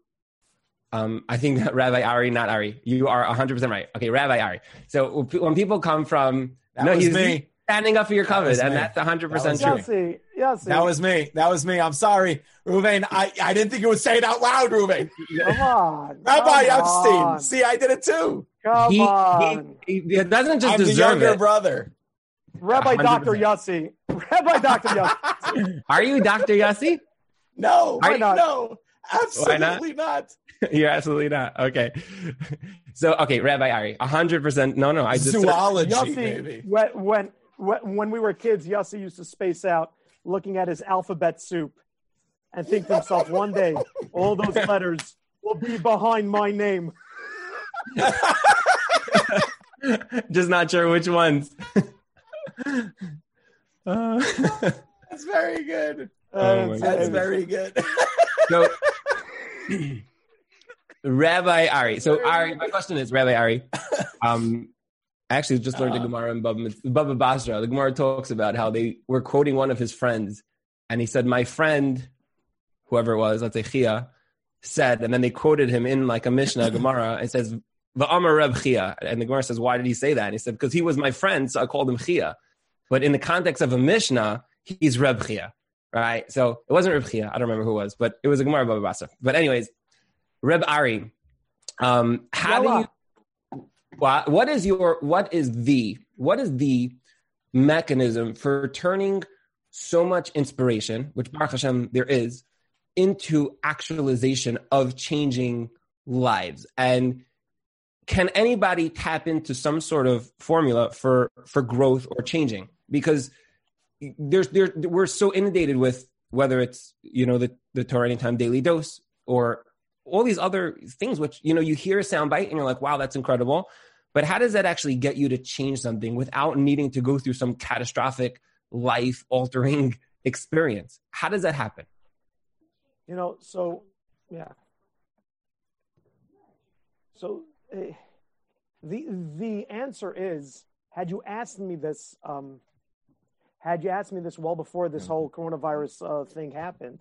um, I think that Rabbi Ari, not Ari, you are 100% right. Okay, Rabbi Ari. So when people come from, that no, he's me. standing up for your covenant, and that's 100% that true. Yes, that was me. That was me. I'm sorry, Ruvain. I, I didn't think you would say it out loud, Ruvain. Come on. Rabbi come Epstein. On. See, I did it too. Come he, on. He, he, doesn't just I'm deserve the younger it. brother. Rabbi 100%. Dr. Yossi. Rabbi Dr. Yossi. Are you Dr. Yossi? No, why not? No, absolutely not? not? You're absolutely not. Okay. So, okay, Rabbi Ari, 100%. No, no, I just. Zoology, Yossi. When, when, when we were kids, Yossi used to space out looking at his alphabet soup and think to himself, one day, all those letters will be behind my name. just not sure which ones. Uh, That's very good. Oh That's very good. so, Rabbi Ari. So, Ari, my question is, Rabbi Ari. Um, I actually just learned uh, the Gemara in Baba, Baba Basra. The Gemara talks about how they were quoting one of his friends, and he said, "My friend, whoever it was, let's say Chia, said," and then they quoted him in like a Mishnah Gemara. It says, "Va'amar Reb Chia," and the Gemara says, "Why did he say that?" And he said, "Because he was my friend, so I called him Chia." But in the context of a Mishnah, he's Reb Chia right? So it wasn't Reb Chia. I don't remember who it was, but it was a Gemara Baba Basra. But anyways, Reb Ari, um, how do you? What, what is your? What is the? What is the mechanism for turning so much inspiration, which Baruch Hashem there is, into actualization of changing lives and can anybody tap into some sort of formula for for growth or changing because there's there we're so inundated with whether it's you know the the Torah Anytime Daily Dose or all these other things which you know you hear a soundbite and you're like wow that's incredible. But how does that actually get you to change something without needing to go through some catastrophic life altering experience? How does that happen? You know so yeah. So uh, the the answer is had you asked me this um, had you asked me this well before this whole coronavirus uh, thing happened.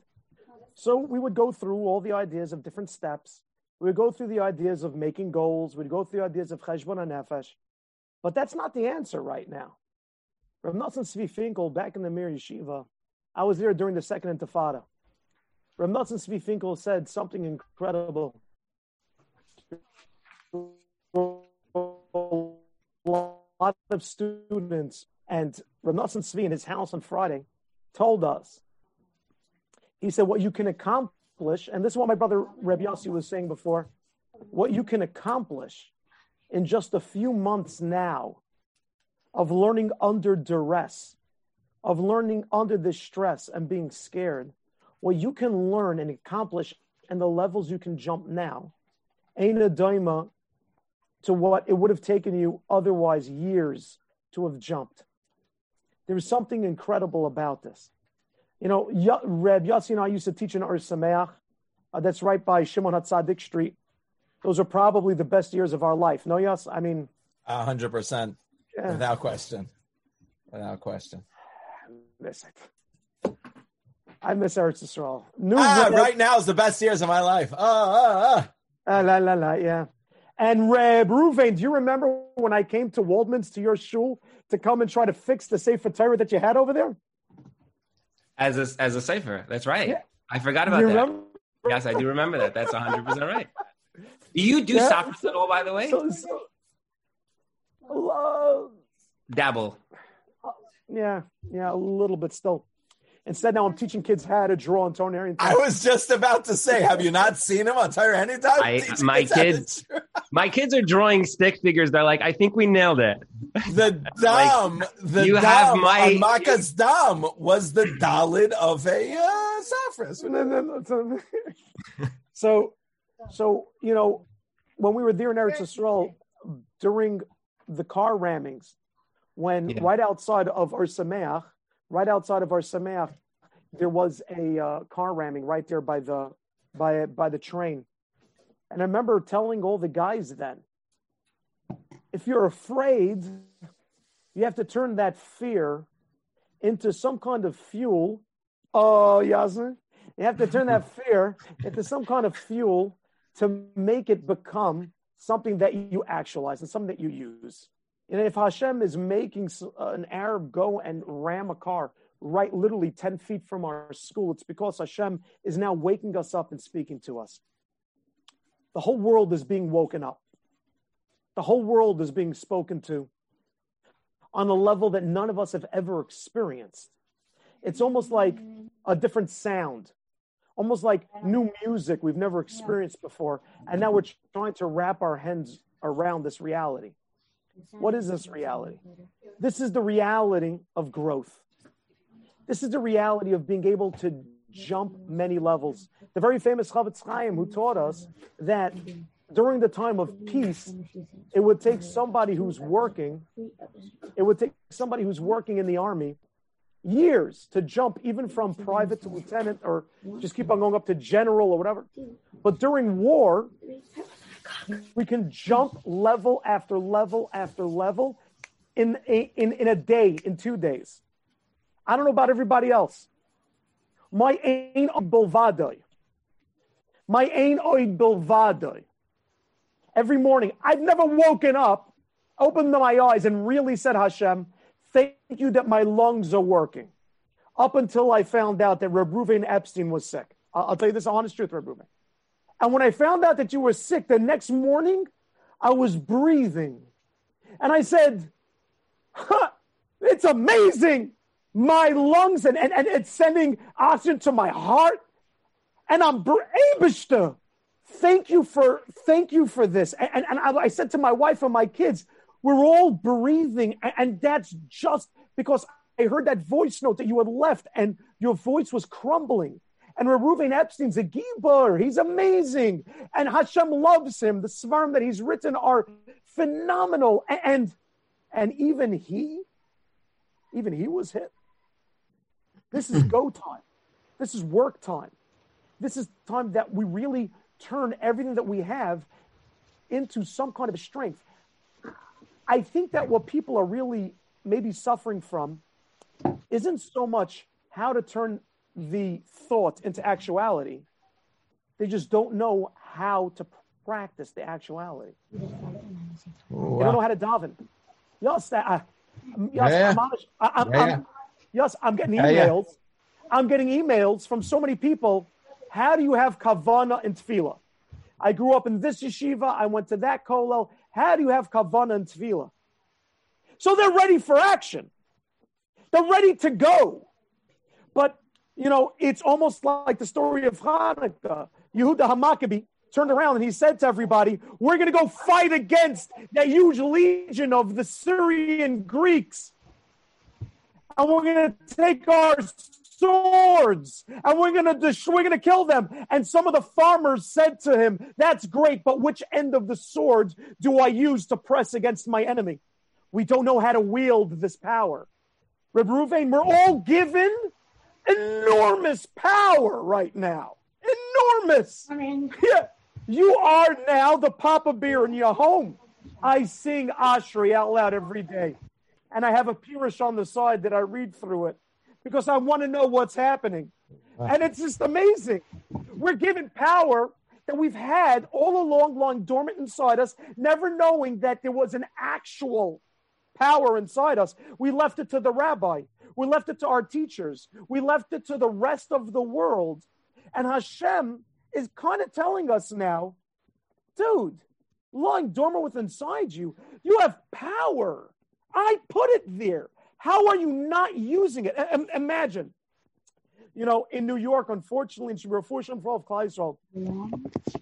So we would go through all the ideas of different steps. We would go through the ideas of making goals. We'd go through the ideas of cheshbon nefesh. But that's not the answer right now. Rav Nosson Tzvi Finkel, back in the Mir Yeshiva, I was there during the second Intifada. Rav Nosson Tzvi Finkel said something incredible. A lot of students and Rav Nosson Tzvi in his house on Friday told us, he said, what you can accomplish, and this is what my brother Reb Yossi was saying before, what you can accomplish in just a few months now of learning under duress, of learning under this stress and being scared, what you can learn and accomplish and the levels you can jump now ain't a daima to what it would have taken you otherwise years to have jumped. There's something incredible about this. You know, Reb Yossi and I used to teach in Ohr Somayach. Uh, that's right by Shimon HaTzadik Street. Those are probably the best years of our life. No, yes? I mean... A hundred percent. Without question. Without question. I miss it. I miss Eretz Yisrael. New ah, right now is the best years of my life. Ah, ah, ah. Uh, la, la, la, yeah. And Reb Ruvain, do you remember when I came to Waldman's to your shul to come and try to fix the Sefer Torah that you had over there? As a as a Sefer, that's right. Yeah. I forgot about You that. remember? Yes, I do remember that. That's 100 percent right. Do you do Yeah. Safras at all, by the way? So, so, uh, Dabble. yeah, yeah, a little bit still. Instead, now I'm teaching kids how to draw and Tonarian. I was just about to say, have you not seen him on Torah Anytime? I- my kids kids- My kids are drawing stick figures. They're like, I think we nailed it. The dam, the you dam have my- Maka's dam was the Dalid of a uh, Safras. So- so, so you know, when we were there in Eretz Yisrael during the car rammings, when Yeah. right outside of Ohr Somayach, right outside of Ohr Somayach, there was a uh, car ramming right there by the by by the train, and I remember telling all the guys then, if you're afraid, you have to turn that fear into some kind of fuel. Oh, Yasmin. You have to turn that fear into some kind of fuel to make it become something that you actualize and something that you use. And if Hashem is making uh, an Arab go and ram a car right literally 10 feet from our school, it's because Hashem is now waking us up and speaking to us. The whole world is being woken up. The whole world is being spoken to on a level that none of us have ever experienced. It's almost like a different sound, almost like new music we've never experienced before. And now we're trying to wrap our hands around this reality. What is this reality? This is the reality of growth. This is the reality of being able to jump many levels. The very famous Chofetz Chaim, who taught us that during the time of peace, it would take somebody who's working, it would take somebody who's working in the army years to jump even from private to lieutenant or just keep on going up to general or whatever. But during war, we can jump level after level after level in a, in, in a day, in two days. I don't know about everybody else. My ain bilvadoi. My ain oid. Every morning, I've never woken up, opened my eyes, and really said, Hashem, thank you that my lungs are working. Up until I found out that Reb Epstein was sick. I'll, I'll tell you this honest truth, Reb. And when I found out that you were sick the next morning, I was breathing. And I said, huh, it's amazing. My lungs, and, and, and it's sending oxygen to my heart. And I'm Abishta. Thank you for thank you for this. And, and, and I, I said to my wife and my kids, we're all breathing. And, and that's just because I heard that voice note that you had left and your voice was crumbling. And Reuven Epstein's a gibar. He's amazing. And Hashem loves him. The svarim that he's written are phenomenal. And and even he, even he was hit. This is go time. This is work time. This is time that we really turn everything that we have into some kind of strength. I think that what people are really maybe suffering from isn't so much how to turn the thought into actuality. They just don't know how to practice the actuality. They don't know how to daven. Yes, uh, yes, Yeah. I'm, I'm, Yeah. I'm, yes, I'm getting Yeah, yeah. emails. I'm getting emails from so many people. How do you have kavana and tefillah? I grew up in this yeshiva. I went to that kollel. How do you have kavana and tefillah? So they're ready for action. They're ready to go. But, you know, it's almost like the story of Hanukkah. Yehuda Hamakabi turned around and he said to everybody, We're going to go fight against that huge legion of the Syrian Greeks. And we're going to take our swords and we're going to destroy, we're going to kill them. And some of the farmers said to him, That's great, but which end of the sword do I use to press against my enemy? We don't know how to wield this power. Reb Ruvain, we're all given enormous power right now. Enormous. I mean, Yeah. You are now the Papa Bear in your home. I sing Ashri out loud every day. And I have a Pirish on the side that I read through it because I want to know what's happening. And it's just amazing. We're given power that we've had all along, long dormant inside us, never knowing that there was an actual power inside us. We left it to the rabbi. We left it to our teachers. We left it to the rest of the world. And Hashem is kind of telling us now, dude, lying dormant within inside you, you have power. I put it there. How are you not using it? imagine, you know, in New York, unfortunately, in unfortunately for all of Klal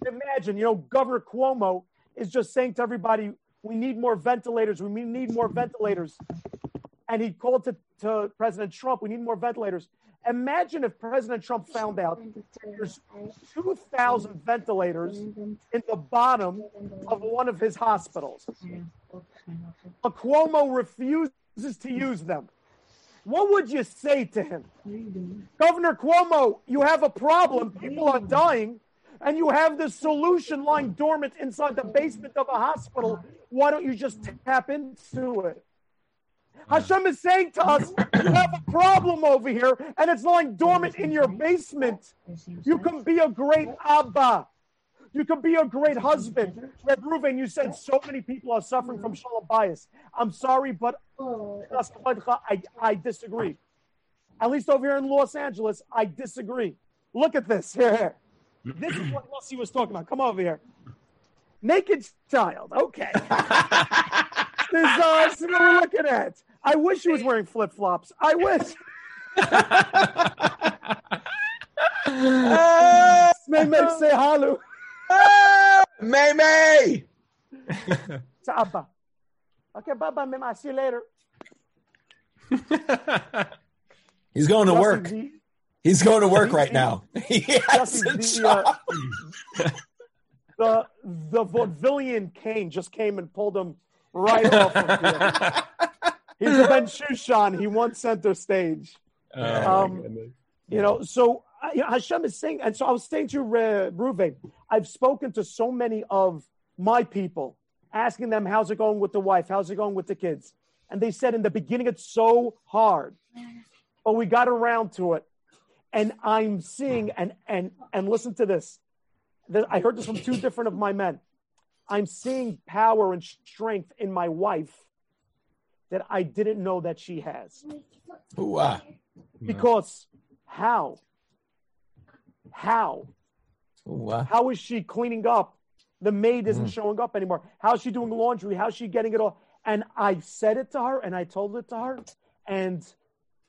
imagine, you know, Governor Cuomo is just saying to everybody, we need more ventilators. We need more ventilators. And he called to, to President Trump, we need more ventilators. Imagine if President Trump found out there's 2,000 ventilators in the bottom of one of his hospitals. A Cuomo refuses to use them. What would you say to him? Governor Cuomo, you have a problem. People are dying, and you have the solution lying dormant inside the basement of a hospital. Why don't you just tap into it? Hashem is saying to us, you have a problem over here, and it's lying dormant in your basement. You can be a great Abba. You can be a great husband. Red Ruven, you said so many people are suffering from shalom bayis. I'm sorry, but I, I disagree. At least over here in Los Angeles, I disagree. Look at this. Here, here. This is what Lucy was talking about. Come over here. Naked child. Okay. this, uh, is what we're looking at. I wish he was wearing flip flops. I wish. May May say hello. May May. Abba. Okay, Baba, May I see you later. He's going to work. He's going to work right now. He has a job. The, the vaudevillian Kane just came and pulled him right off of here. He's a Ben Shushan. He won center stage. Oh, um, you know, so uh, you know, Hashem is saying, and so I was saying to uh, Ruve, I've spoken to so many of my people, asking them, how's it going with the wife? How's it going with the kids? And they said in the beginning, it's so hard, but we got around to it. And I'm seeing, and, and, and listen to this. I heard this from two different of my men. I'm seeing power and strength in my wife that I didn't know that she has. Ooh, ah. Because how? How? Ooh, ah. How is she cleaning up? The maid isn't mm. showing up anymore. How's she doing laundry? How's she getting it all? And I said it to her and I told it to her. And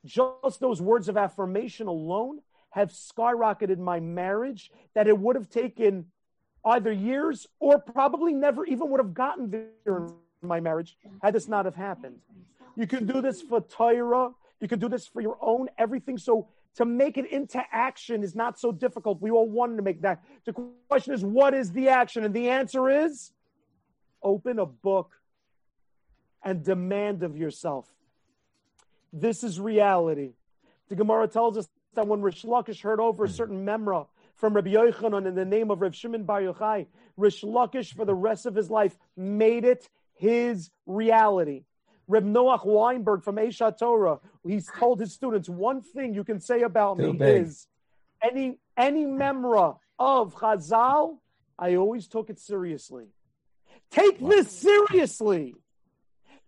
just those words of affirmation alone have skyrocketed my marriage that it would have taken either years or probably never even would have gotten there in my marriage had this not have happened. You can do this for Torah. You can do this for your own everything. So to make it into action is not so difficult. We all wanted to make that. The question is, what is the action? And the answer is open a book and demand of yourself. This is reality. The Gemara tells us that when Rish Lakish heard over a hmm. certain memra from Rabbi Yochanan in the name of Rav Shimon Bar Yochai, Rish Lakish for the rest of his life made it his reality. Reb Noach Weinberg from Aish HaTorah, he's told his students one thing you can say about Too me big. is any any memra of Chazal, I always took it seriously. Take this seriously.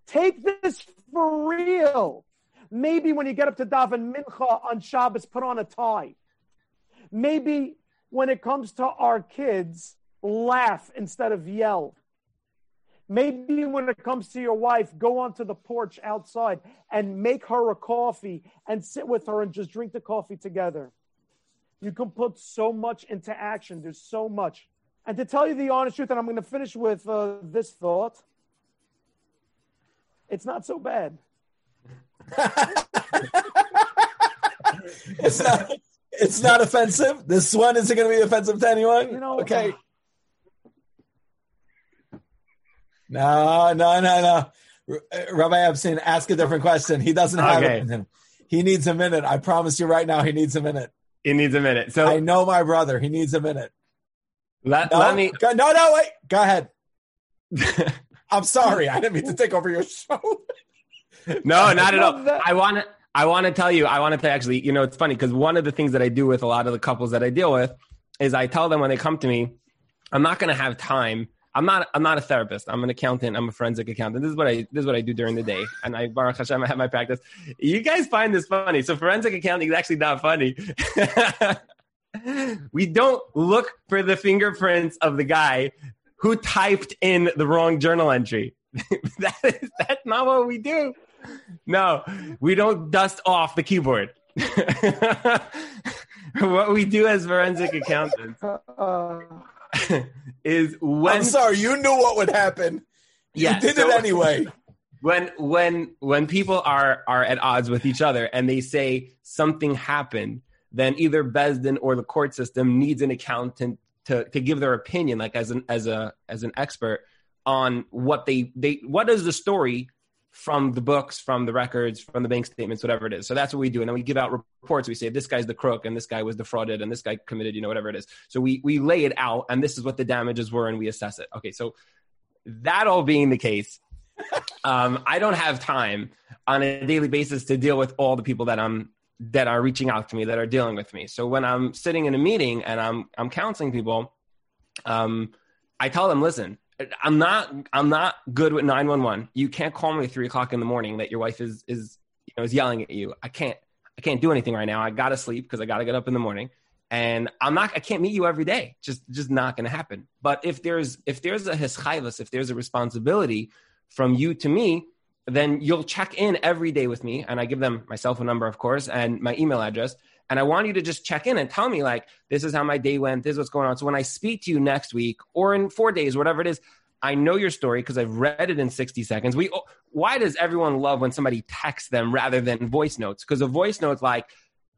Take this for real. Maybe when you get up to daven mincha on Shabbos, put on a tie. Maybe when it comes to our kids, laugh instead of yell. Maybe when it comes to your wife, go onto the porch outside and make her a coffee and sit with her and just drink the coffee together. You can put so much into action. There's so much. And to tell you the honest truth, and I'm going to finish with uh, this thought it's not so bad. It's not. It's not offensive. This one isn't going to be offensive to anyone. You know, okay. Uh, no, no, no, no. Rabbi Epstein, ask a different question. He doesn't have okay. it in him. He needs a minute. I promise you right now, he needs a minute. He needs a minute. So I know my brother. He needs a minute. Let, no, let me. Go, no, no, wait. Go ahead. I'm sorry. I didn't mean to take over your show. No, not at all. I want to. I want to tell you. I want to actually. You know, it's funny because one of the things that I do with a lot of the couples that I deal with is I tell them when they come to me, I'm not going to have time I'm not I'm not a therapist. I'm an accountant. I'm a forensic accountant. This is what I this is what I do during the day. And I Baruch Hashem I have my practice. You guys find this funny. So forensic accounting is actually not funny. we don't look for the fingerprints of the guy who typed in the wrong journal entry. that is that's not what we do. No, we don't dust off the keyboard. what we do as forensic accountants is when I'm sorry, you knew what would happen. Yeah, you did so- it anyway. when when when people are are at odds with each other and they say something happened, then either Beis Din or the court system needs an accountant to to give their opinion, like as an as a as an expert on what they they what is the story from the books, from the records, from the bank statements, whatever it is. So that's what we do, and then we give out reports. We say this guy's the crook, and this guy was defrauded, and this guy committed, you know, whatever it is. So we we lay it out, and this is what the damages were, and we assess it. Okay, so that all being the case, um, I don't have time on a daily basis to deal with all the people that I'm that are reaching out to me that are dealing with me. So when I'm sitting in a meeting and I'm I'm counseling people, um, I tell them, listen, I'm not I'm not good with 911. You can't call me at three o'clock in the morning that your wife is is you know is yelling at you. I can't I can't do anything right now. I gotta sleep because I gotta get up in the morning. And I'm not I can't meet you every day. Just just not gonna happen. But if there's if there's a hischayvus, if there's a responsibility from you to me, then you'll check in every day with me. And I give them my cell phone number, of course, and my email address. And I want you to just check in and tell me, like, this is how my day went. This is what's going on. So when I speak to you next week or in four days, whatever it is, I know your story because I've read it in 60 seconds. We, why does everyone love when somebody texts them rather than voice notes? Because a voice note's like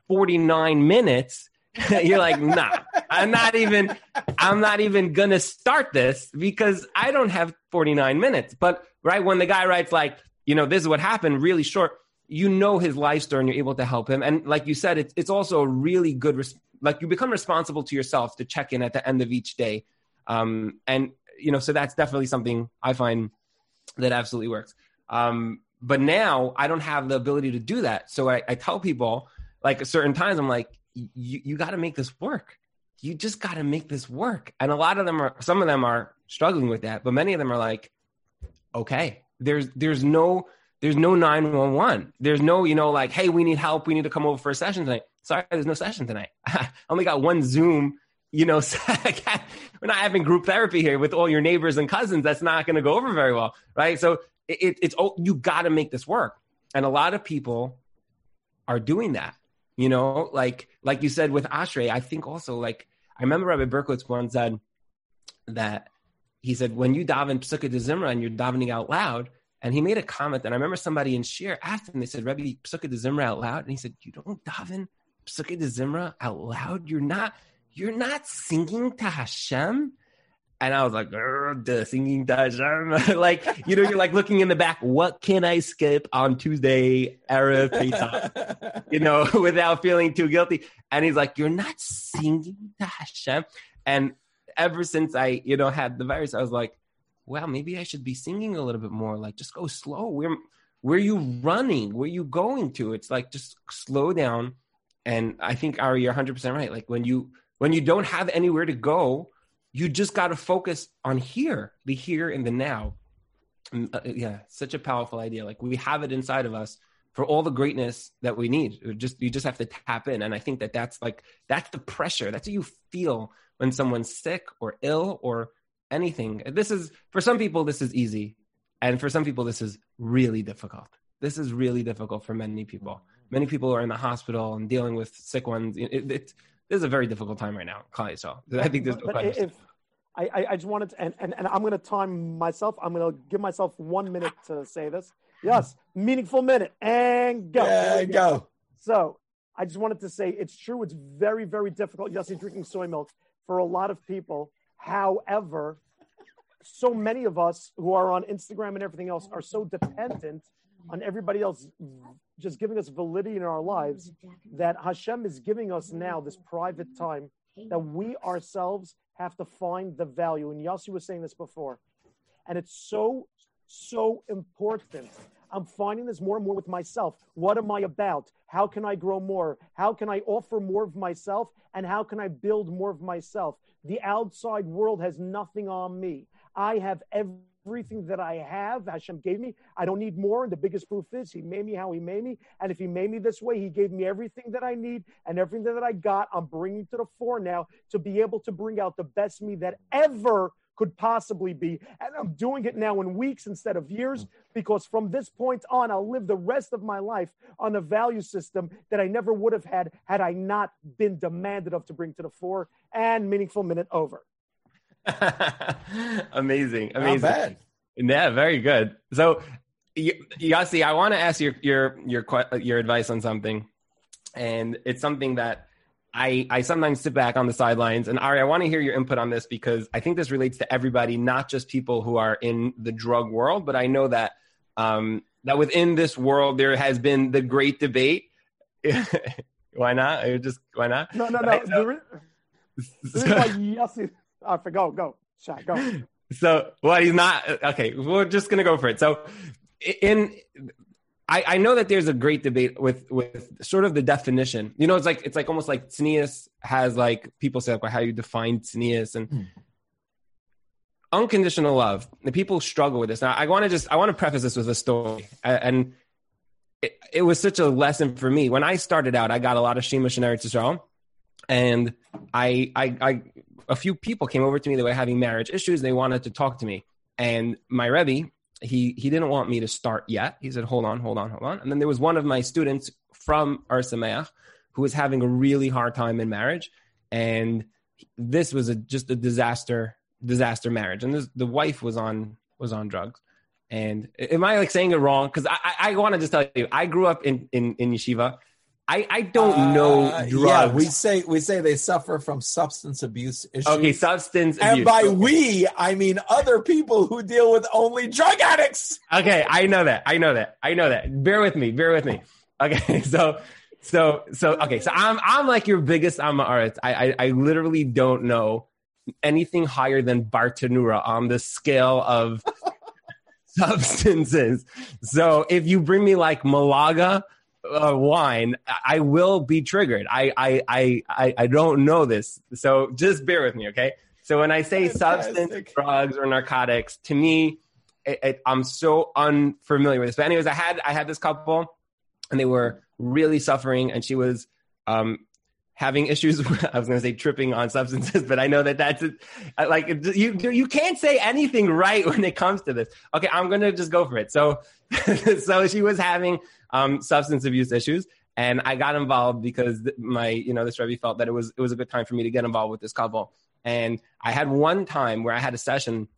49 minutes. You're like, nah, I'm not even, I'm not even gonna start this because I don't have 49 minutes. But right when the guy writes like, you know, this is what happened, really short, you know his life story and you're able to help him. And like you said, it's it's also a really good, res- like you become responsible to yourself to check in at the end of each day. Um, and you know, so that's definitely something I find that absolutely works. Um, but now I don't have the ability to do that. So I, I tell people like at certain times, I'm like, you, got to make this work. You just got to make this work. And a lot of them are, some of them are struggling with that, but many of them are like, okay, there's, there's no, there's no 911. There's no, you know, like, hey, we need help. We need to come over for a session tonight. Sorry, there's no session tonight. I only got one Zoom, you know, we're not having group therapy here with all your neighbors and cousins. That's not going to go over very well. Right. So it, it, it's, oh, you got to make this work. And a lot of people are doing that, you know, like, like you said with Ashrei, I think also like, I remember Rabbi Berkowitz once said that he said, when you daven Pesukei de and you're davening out loud, and he made a comment, and I remember somebody in Shir asked him, they said, Rebbe, Pesukei de Zimra out loud? And he said, you don't daven Pesukei de Zimra out loud? You're not, you're not singing to Hashem? And I was like, the singing to Hashem. like, you know, you're like looking in the back, what can I skip on Tuesday, Erev Pesach? you know, without feeling too guilty. And he's like, you're not singing to Hashem? And ever since I, you know, had the virus, I was like, well, maybe I should be singing a little bit more. Like, just go slow. Where, where are you running? Where are you going to? It's like just slow down. And I think Ari, you're 100 percent right. Like when you when you don't have anywhere to go, you just got to focus on here, the here and the now. And, uh, yeah, such a powerful idea. Like we have it inside of us for all the greatness that we need. It just you just have to tap in, and I think that that's like that's the pressure. That's what you feel when someone's sick or ill or anything. This is for some people this is easy, and for some people this is really difficult. This is really difficult for many people. Many people are in the hospital and dealing with sick ones. It, it, it, this is a very difficult time right now. So I think there's no but if I, I, I just wanted to, and, and, and I'm going to time myself. I'm going to give myself one minute to say this. Yes, meaningful minute and go. Yeah, Here go. So I just wanted to say it's true. It's very, very difficult. Yes, he's drinking soy milk for a lot of people. However, so many of us who are on Instagram and everything else are so dependent on everybody else just giving us validity in our lives that Hashem is giving us now this private time that we ourselves have to find the value. And Yossi was saying this before. And it's so, so important. I'm finding this more and more with myself. What am I about? How can I grow more? How can I offer more of myself? And how can I build more of myself? The outside world has nothing on me. I have everything that I have, Hashem gave me. I don't need more. And the biggest proof is He made me how He made me. And if He made me this way, He gave me everything that I need and everything that I got. I'm bringing to the fore now to be able to bring out the best me that ever could possibly be. And I'm doing it now in weeks instead of years mm. because from this point on, I'll live the rest of my life on a value system that I never would have had had I not been demanded of to bring to the fore. And meaningful minute over. amazing, amazing. Not bad. Yeah, very good. So, Yossi, I want to ask your your your your advice on something, and it's something that I I sometimes sit back on the sidelines. And Ari, I want to hear your input on this because I think this relates to everybody, not just people who are in the drug world, but I know that um, that within this world there has been the great debate. why not? Just why not? No, no, no. Right, so, is why Yossi. I forgot. Go, go, Shaq, go. So, well, he's not. Okay, we're just gonna go for it. So, in I, I know that there's a great debate with with sort of the definition. You know, it's like it's like almost like tznius has like people say like how you define tznius and mm. unconditional love. The people struggle with this. Now, I want to just I want to preface this with a story, and it, it, was such a lesson for me when I started out. I got a lot of Shemush and Eretz Yisrael, and I, I I a few people came over to me. They were having marriage issues. They wanted to talk to me, and my Rebbe he he didn't want me to start yet. He said, "Hold on, hold on, hold on." And then there was one of my students from Ohr Somayach who was having a really hard time in marriage, and this was a, just a disaster disaster marriage. And this, the wife was on was on drugs. And am I like saying it wrong? Because I, I, I want to just tell you, I grew up in in, in yeshiva. I, I don't uh, know drugs. Yeah, we say we say they suffer from substance abuse issues. Okay, substance abuse and abuse. by we, I mean other people who deal with only drug addicts. Okay, I know that. I know that. I know that. Bear with me. Bear with me. Okay, so so so okay, so I'm I'm like your biggest I'm I, I I literally don't know anything higher than Bartenura on the scale of substances. So if you bring me like Malaga uh, wine, I will be triggered. I, I, I, I, I don't know this. So just bear with me, okay? So when I say Fantastic. substance, drugs, or narcotics, to me, it, it, I'm so unfamiliar with this. But anyways, I had I had this couple, and they were really suffering, and she was um, having issues. I was going to say tripping on substances, but I know that that's like you. You can't say anything right when it comes to this. Okay, I'm going to just go for it. So, so she was having um, substance abuse issues. And I got involved because my, you know, this Rebbe felt that it was it was a good time for me to get involved with this couple. And I had one time where I had a session,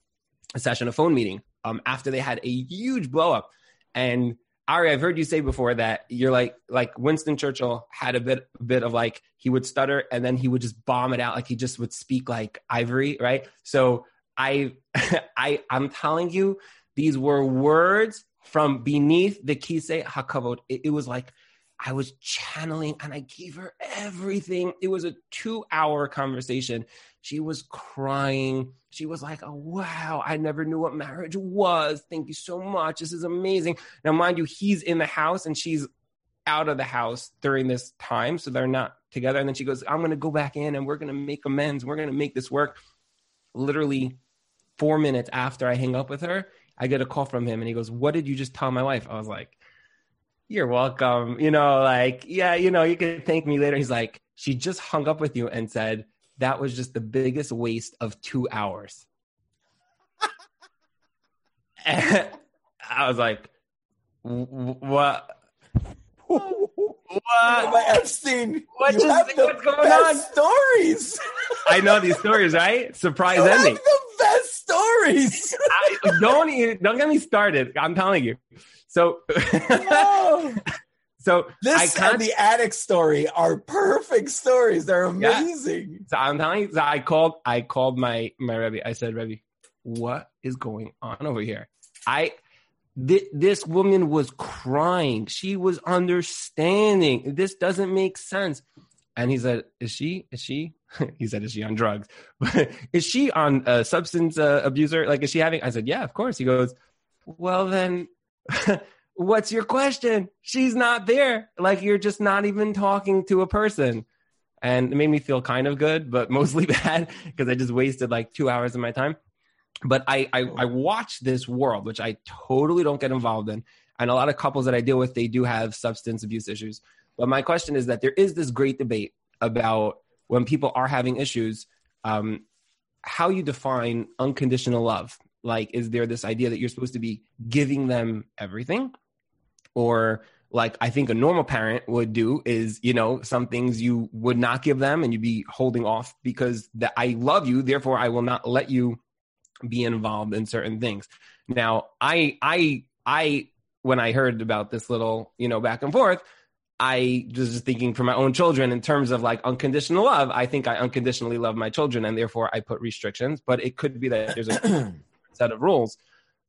a session, a phone meeting, um, after they had a huge blow up. And Ari, I've heard you say before that you're like like Winston Churchill had a bit bit of like he would stutter and then he would just bomb it out like he just would speak like ivory, right? So I I I'm telling you, these were words from beneath the Kisei Hakavod. It, it was like I was channeling and I gave her everything. It was a two hour conversation. She was crying. She was like, Oh, wow, I never knew what marriage was. Thank you so much. This is amazing. Now, mind you, he's in the house and she's out of the house during this time. So they're not together. And then she goes, I'm going to go back in and we're going to make amends. We're going to make this work. Literally four minutes after I hang up with her, I get a call from him and he goes, What did you just tell my wife? I was like, You're welcome. You know, like, yeah, you know, you can thank me later. He's like, She just hung up with you and said, That was just the biggest waste of two hours. I was like, What? What? My Epstein. What you have what's going on? Stories. I know these stories, right? Surprise you ending. the best stories. I, don't don't get me started. I'm telling you. So. no. So this and the attic story are perfect stories. They're amazing. Yeah. So I'm telling you, so I called I called my my Rebbe. I said, Rebbe, what is going on over here? I th- this woman was crying. She was understanding. This doesn't make sense. And he said, "Is she? Is she?" he said, "Is she on drugs? is she on a substance uh, abuser? Like, is she having?" I said, "Yeah, of course." He goes, "Well, then, what's your question? She's not there. Like, you're just not even talking to a person." And it made me feel kind of good, but mostly bad because I just wasted like two hours of my time. but I, I I watch this world, which I totally don't get involved in, and a lot of couples that I deal with, they do have substance abuse issues. But my question is that there is this great debate about when people are having issues, um, how you define unconditional love. Like, is there this idea that you're supposed to be giving them everything? Or, like, I think a normal parent would do is, you know, some things you would not give them and you'd be holding off because that I love you, therefore I will not let you be involved in certain things. Now, I, I, I, when I heard about this little, you know, back and forth, I was just thinking for my own children in terms of like unconditional love. I think I unconditionally love my children and therefore I put restrictions, but it could be that there's a set of rules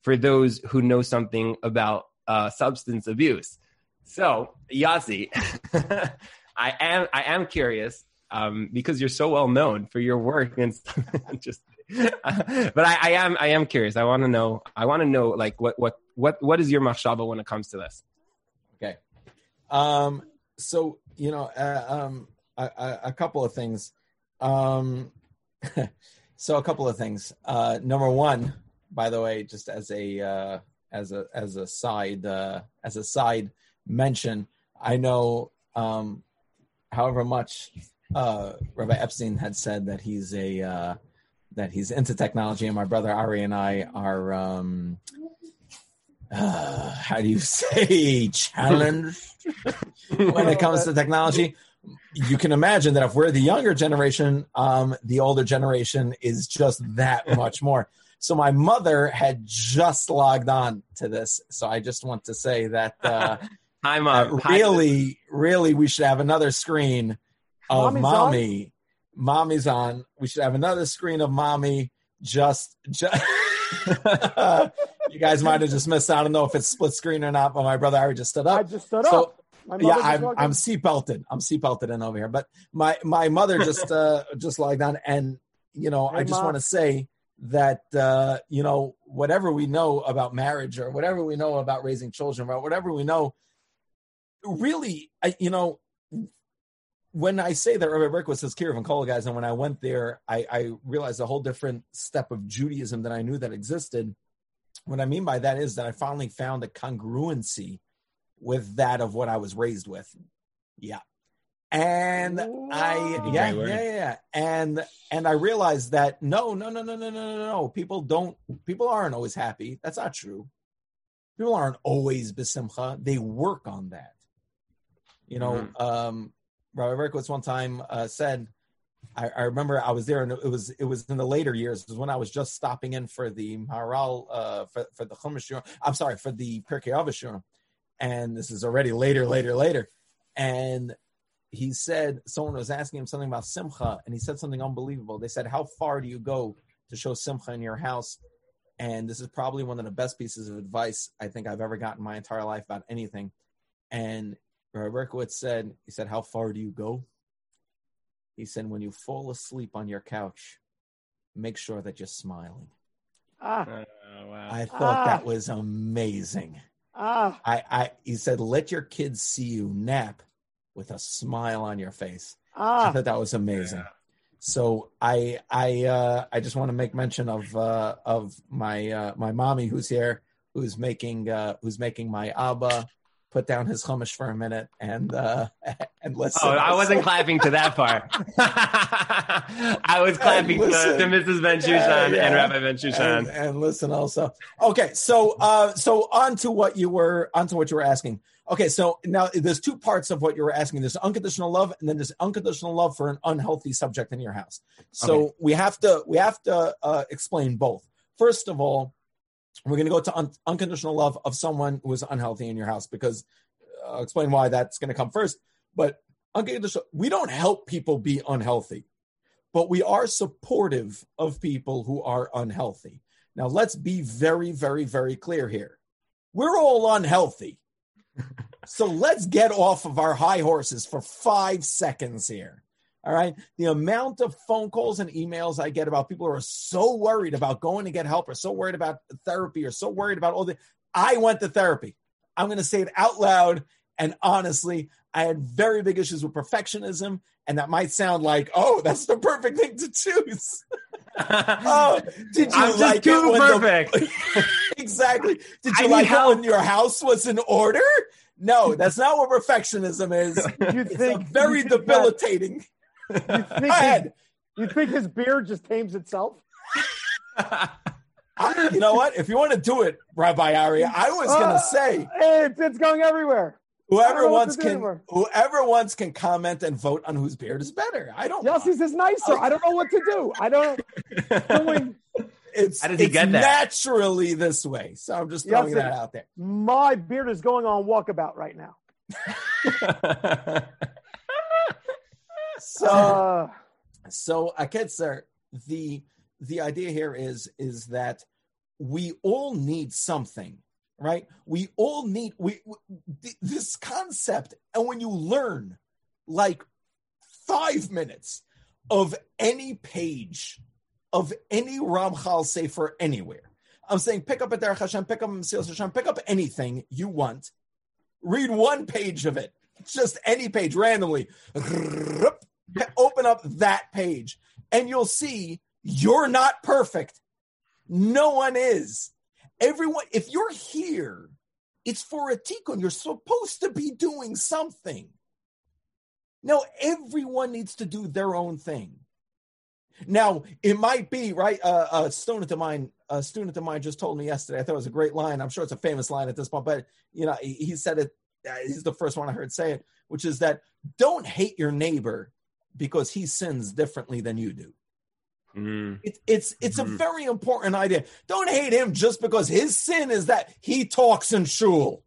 for those who know something about uh, substance abuse. So, Yossi, I am I am curious um, because you're so well known for your work and just but I, I am I am curious. I want to know I want to know like what what what what is your machshava when it comes to this? Okay. Um, so you know, uh, um, a, a, a, couple of things. Um, so a couple of things. Uh, number one, by the way, just as a uh, as a as a side uh, as a side mention, I know, um, however much uh, Rabbi Epstein had said that he's a uh, that he's into technology, and my brother Ari and I are um, uh, how do you say challenged when it comes to technology? You can imagine that if we're the younger generation um, the older generation is just that much more so my mother had just logged on to this so i just want to say that uh, I'm uh, really really we should have another screen of Mommy's mommy on? mommy's on we should have another screen of mommy just just you guys might have just missed. I don't know if it's split screen or not, but my brother Ari just stood up. I just stood so, up. Yeah, I'm I'm seatbelted. I'm seatbelted in over here. But my my mother just uh just logged on, and you know hey, I just want to say that uh you know whatever we know about marriage or whatever we know about raising children or whatever we know, really, I, you know. When I say that Rabbi Berkowitz says Kiruv and Kol guys, and when I went there, I, I realized a whole different step of Judaism that I knew that existed what I mean by that is that I finally found a congruency with that of what I was raised with. Yeah. And I yeah, yeah, yeah, yeah. And and I realized that no, no, no, no, no, no, no, no. People don't people aren't always happy. That's not true. People aren't always besimcha. They work on that. You know, mm-hmm. um Rabbi Berkowitz one time uh, said I, I, remember I was there, and it was it was in the later years. It was when I was just stopping in for the Maharal uh, for for the Chumash. I'm sorry for the Pirkei Avos and this is already later, later, later. And he said someone was asking him something about Simcha, and he said something unbelievable. They said, "How far do you go to show Simcha in your house?" And this is probably one of the best pieces of advice I think I've ever gotten my entire life about anything. And Berkowitz said, "He said, how far do you go?" He said, when you fall asleep on your couch, make sure that you're smiling. Ah. Oh, wow. I thought ah. that was amazing. Ah. I, I, he said, let your kids see you nap with a smile on your face. Ah. I thought that was amazing. Yeah. So I, I, uh, I just want to make mention of, uh, of my, uh, my mommy who's here, who's making, uh, who's making my abba put down his chumash for a minute and uh, and listen. Oh, I wasn't clapping to that part. I was clapping to, to, Mrs. Ben Shushan yeah, yeah. and Rabbi Ben Shushan. And, and, listen also. Okay, so uh, so on to what you were on to what you were asking. Okay, so now there's two parts of what you were asking. There's unconditional love, and then there's unconditional love for an unhealthy subject in your house. So okay. we have to we have to uh, explain both. First of all, we're going to go to un- unconditional love of someone who is unhealthy in your house because uh, I'll explain why that's going to come first. But unconditional, we don't help people be unhealthy, but we are supportive of people who are unhealthy. Now, let's be very, very, very clear here. We're all unhealthy. So let's get off of our high horses for five seconds here. All right. The amount of phone calls and emails I get about people who are so worried about going to get help or so worried about therapy or so worried about all the. I went to therapy. I'm going to say it out loud. And honestly, I had very big issues with perfectionism. And that might sound like, oh, that's the perfect thing to choose. oh, did you I'm just like it too when the- perfect. exactly. Did you need like it help. when your house was in order? No, that's not what perfectionism is. You It's think very you think that- debilitating. You think, his, you think his beard just tames itself? I, you know what? If you want to do it, Rabbi Aria, I was going Uh, to say It's, it's going everywhere. I don't whoever know wants can anymore. whoever wants can comment and vote on whose beard is better. I don't. Yossi's is nicer. I don't know what to do. I don't. Doing It's, How did he it's get that? naturally this way. So I'm just throwing Yossi. that out there. my beard is going on walkabout right now. So Uh, so Aketzer, the the idea here is is that we all need something, right? We all need we, we this concept, and when you learn like five minutes of any page of any Ramchal Sefer anywhere, I'm saying pick up a Derech Hashem, pick up a Mesilas Hashem, pick up anything you want, read one page of it, just any page randomly. Open up that page, and you'll see you're not perfect. No one is. Everyone, if you're here, it's for a tikkun. You're supposed to be doing something. Now, everyone needs to do their own thing. Now, it might be right. Uh, a student of mine, a student of mine, just told me yesterday. I thought it was a great line. I'm sure it's a famous line at this point, but you know, he, he said it. Uh, he's the first one I heard say it, which is that don't hate your neighbor because he sins differently than you do. Mm. It, it's it's a Mhm. very important idea. Don't hate him just because his sin is that he talks in shul.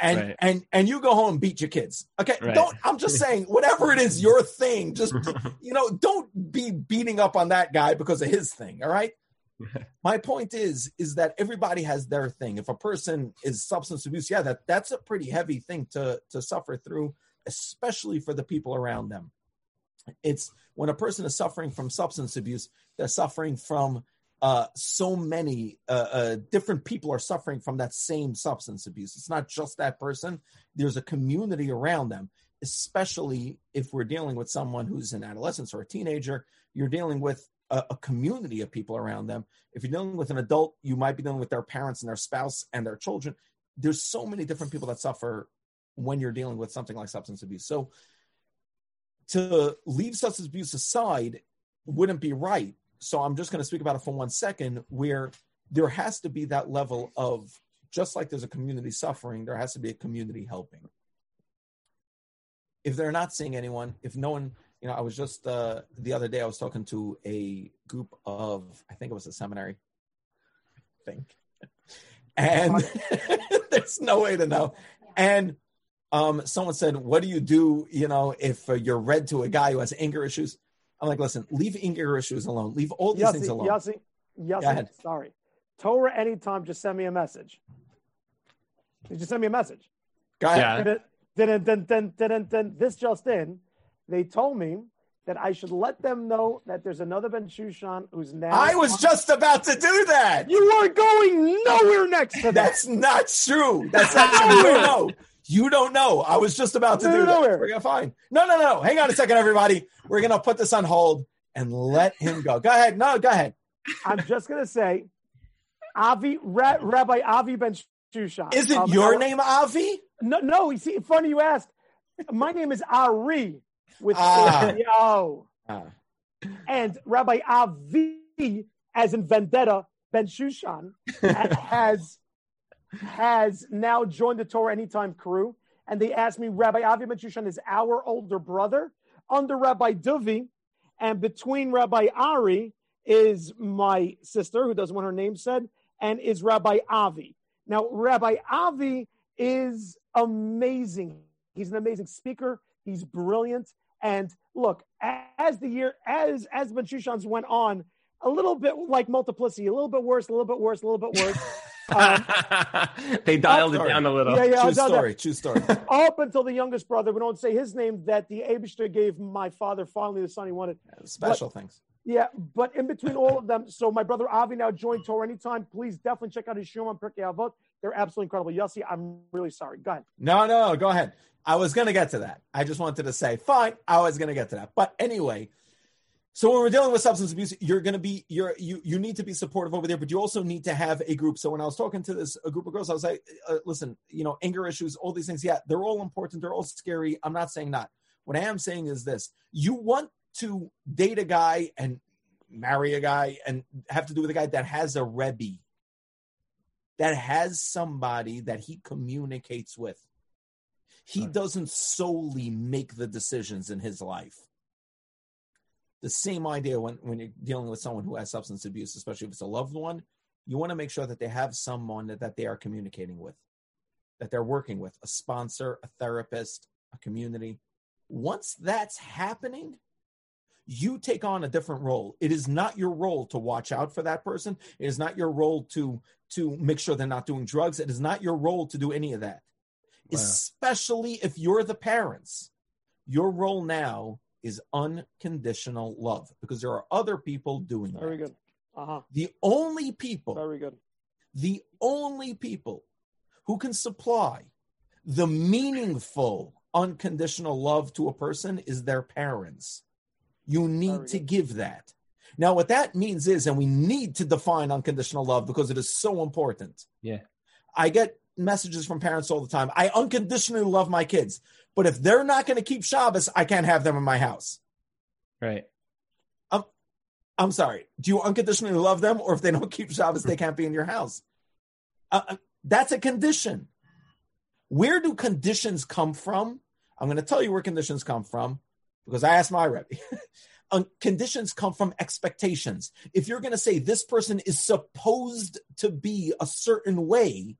And Right. and and you go home and beat your kids. Okay. Right. Don't I'm just saying, whatever it is, your thing. Just you know, don't be beating up on that guy because of his thing. All right. My point is, is that everybody has their thing. If a person is substance abuse, yeah, that that's a pretty heavy thing to to suffer through, especially for the people around them. It's when a person is suffering from substance abuse, they're suffering from uh, so many uh, uh, different people are suffering from that same substance abuse. It's not just that person. There's a community around them, especially if we're dealing with someone who's an adolescent or a teenager. You're dealing with a, a community of people around them. If you're dealing with an adult, you might be dealing with their parents and their spouse and their children. There's so many different people that suffer when you're dealing with something like substance abuse. So to leave substance abuse aside wouldn't be right. So I'm just going to speak about it for one second, where there has to be that level of just like there's a community suffering, there has to be a community helping. If they're not seeing anyone, if no one, you know, I was just uh, the other day I was talking to a group of, I think it was a seminary, I think, and there's no way to know, and um, someone said, "What do you do? You know, if uh, you're read to a guy who has anger issues?" I'm like, "Listen, leave anger issues alone. Leave all these things alone." Yossi, Go Yossi, ahead. sorry. Torah anytime, just send me a message. Did you send me a message? Go ahead. Yeah. Didn't, didn't, didn't, didn't, didn't, didn't. This just in, they told me that I should let them know that there's another Ben Shushan who's now. I was just about to do that. You are going nowhere next to that. That's not true. That's not true. You don't know. You don't know. I was just about to No, do no, that. nowhere. We're gonna fine. No, no, no. Hang on a second, everybody. We're gonna put this on hold and let him go. Go ahead. No, go ahead. I'm just gonna say, Avi Ra- Rabbi Avi Ben Shushan. Is it Um, your our- name, Avi? No, no. You see, funny you ask. My name is Ari with Ah. yo, Ah. and Rabbi Avi, as in Vendetta Ben Shushan, has has now joined the Torah Anytime crew, and they asked me, Rabbi Avi Ben Shushan is our older brother under Rabbi Duvi, and between Rabbi Ari is my sister, who doesn't want her name said, and is Rabbi Avi. Now, Rabbi Avi is amazing. He's an amazing speaker. He's brilliant. And look, as the year, as as Ben went on, a little bit like multiplicity, a little bit worse, a little bit worse, a little bit worse. Um, they dialed it down a little. yeah, yeah, True that. story. True story. Up until the youngest brother, we don't say his name, that the Abishter gave my father finally the son he wanted. Special things. Yeah, but in between all of them, so my brother Avi now joined Torah anytime. Please definitely check out his show on Pirkei Avot. They're absolutely incredible. Yossi, I'm really sorry. Go ahead. No, no, no, go ahead. I was going to get to that. I just wanted to say, fine, I was going to get to that. But anyway, So when we're dealing with substance abuse, you're going to be you're you you need to be supportive over there, but you also need to have a group. So when I was talking to this a group of girls, I was like, uh, listen, you know, anger issues, all these things, yeah, they're all important, they're all scary. I'm not saying not. What I am saying is this: you want to date a guy and marry a guy and have to do with a guy that has a rebbe, that has somebody that he communicates with. He Right. doesn't solely make the decisions in his life the same idea when, when you're dealing with someone who has substance abuse, especially if it's a loved one, you want to make sure that they have someone that, that they are communicating with, that they're working with, a sponsor, a therapist, a community. Once that's happening, you take on a different role. It is not your role to watch out for that person. It is not your role to to make sure they're not doing drugs. It is not your role to do any of that. Wow. Especially if you're the parents. Your role now is unconditional love because there are other people doing that. Very good. Uh huh. The only people, Very good. the only people who can supply the meaningful unconditional love to a person is their parents. You need Very to good. give that. Now, what that means is, and we need to define unconditional love because it is so important. Yeah. I get messages from parents all the time. I unconditionally love my kids, but if they're not going to keep Shabbos, I can't have them in my house. Right. I'm sorry. Do you unconditionally love them, or if they don't keep Shabbos, they can't be in your house? Uh, uh, that's a condition. Where do conditions come from? I'm going to tell you where conditions come from because I asked my Rebbe. Conditions come from expectations. If you're going to say this person is supposed to be a certain way,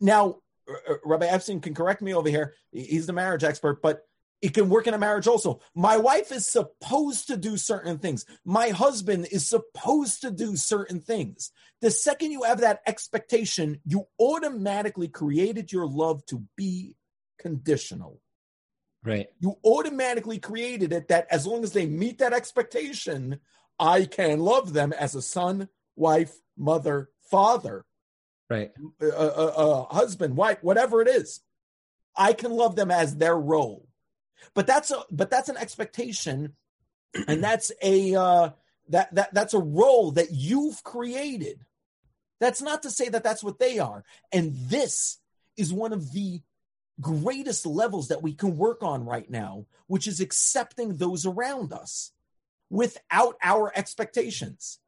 now Uh, uh, Rabbi Epstein can correct me over here. He's the marriage expert, but it can work in a marriage also. My wife is supposed to do certain things. My husband is supposed to do certain things. The second you have that expectation, you automatically created your love to be conditional. Right. You automatically created it that as long as they meet that expectation, I can love them as a son, wife, mother, father, Right. uh, uh, uh, husband, wife, whatever it is. I can love them as their role. But that's a but that's an expectation, and that's a uh, that that that's a role that you've created. That's not to say that that's what they are. And this is one of the greatest levels that we can work on right now, which is accepting those around us without our expectations.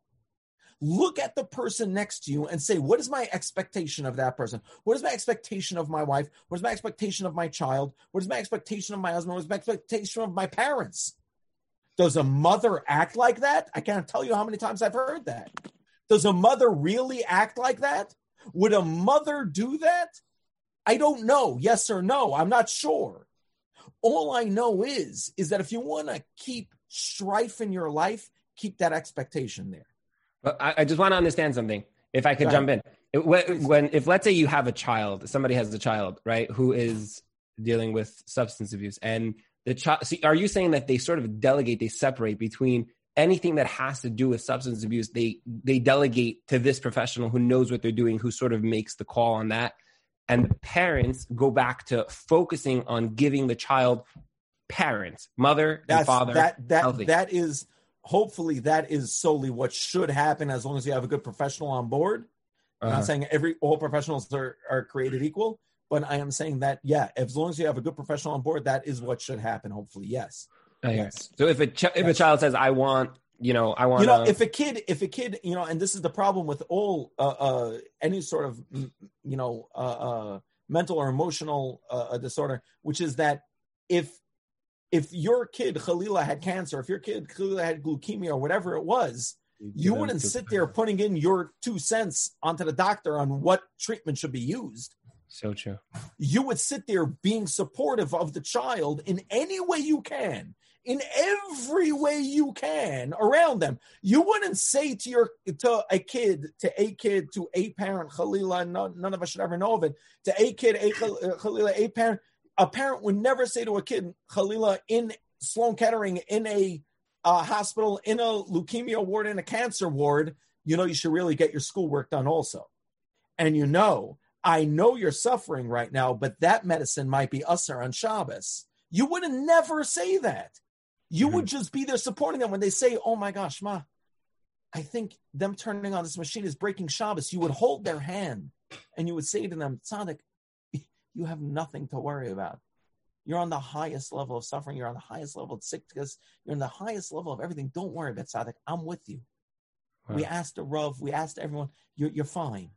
Look at the person next to you and say, What is my expectation of that person? What is my expectation of my wife? What is my expectation of my child? What is my expectation of my husband? What is my expectation of my parents? Does a mother act like that? I can't tell you how many times I've heard that. Does a mother really act like that? Would a mother do that? I don't know. Yes or no. I'm not sure. All I know is is that if you want to keep strife in your life, keep that expectation there. I, I just want to understand something. If I could jump in, It- when, if let's say you have a child, somebody has a child, right, who is dealing with substance abuse, and the child, see, are you saying that they sort of delegate, they separate between anything that has to do with substance abuse? They they delegate to this professional who knows what they're doing, who sort of makes the call on that, and the parents go back to focusing on giving the child parents, mother and That's father, that that healthy. that is hopefully that is solely what should happen as long as you have a good professional on board. I'm Uh-huh. not saying every all professionals are, are created equal, but I am saying that yeah, as long as you have a good professional on board, that is what should happen. Hopefully, yes. I hear it. Yes. So if a ch- if a child says, "I want," you know, I want, you know if a kid if a kid you know and this is the problem with all uh, uh any sort of you know uh, uh mental or emotional uh, uh, disorder which is that if if your kid Khalila had cancer if your kid Khalila had leukemia or whatever it was you wouldn't sit there putting in your two cents onto the doctor on what treatment should be used. So true. you would sit there being supportive of the child in any way you can in every way you can around them. You wouldn't say to your to a kid to a kid to a parent khalila no, none of us should ever know of it to a kid a uh, khalila a parent a parent would never say to a kid khalila in sloan kettering in a uh, hospital in a leukemia ward in a cancer ward you know you should really get your schoolwork done also and you know I know you're suffering right now, but that medicine might be assur on Shabbos. You would never say that. You Mm-hmm. would just be there supporting them when they say, "Oh my gosh, ma, I think them turning on this machine is breaking Shabbos." You would hold their hand and you would say to them, "Tzaddik, you have nothing to worry about. You're on the highest level of suffering. You're on the highest level of sickness. You're on the highest level of everything. Don't worry about Tzaddik. I'm with you." We asked the Rav, we asked everyone, you're, you're fine.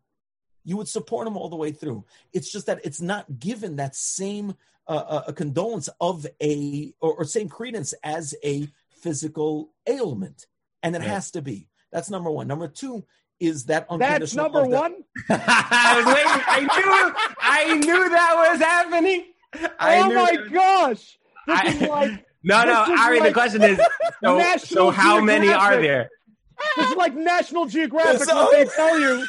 You would support him all the way through. It's just that it's not given that same uh, uh, a condolence of a, or, or same credence as a physical ailment. And it Right. has to be. That's number one. Number two is that That's number one. I was waiting. I knew. I knew that was happening. I oh my that- gosh! This I- is like No, no, is Ari. the question is, so, so how many are there? this is like National Geographic So- when they tell you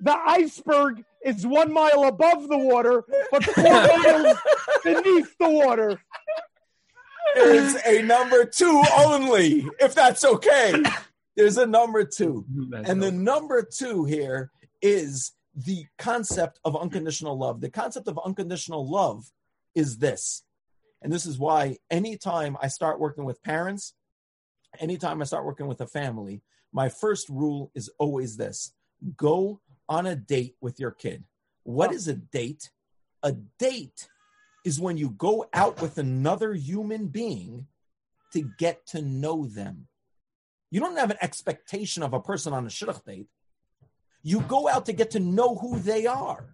the iceberg is one mile above the water, but four miles beneath the water. There's a number two only, if that's okay. There's a number two. Mm-hmm. Mm-hmm. And the number two here is the concept of unconditional love. The concept of unconditional love is this. And this is why anytime I start working with parents, anytime I start working with a family, my first rule is always this go on a date with your kid. What is a date? A date is when you go out with another human being to get to know them. You don't have an expectation of a person on a shidduch date. You go out to get to know who they are,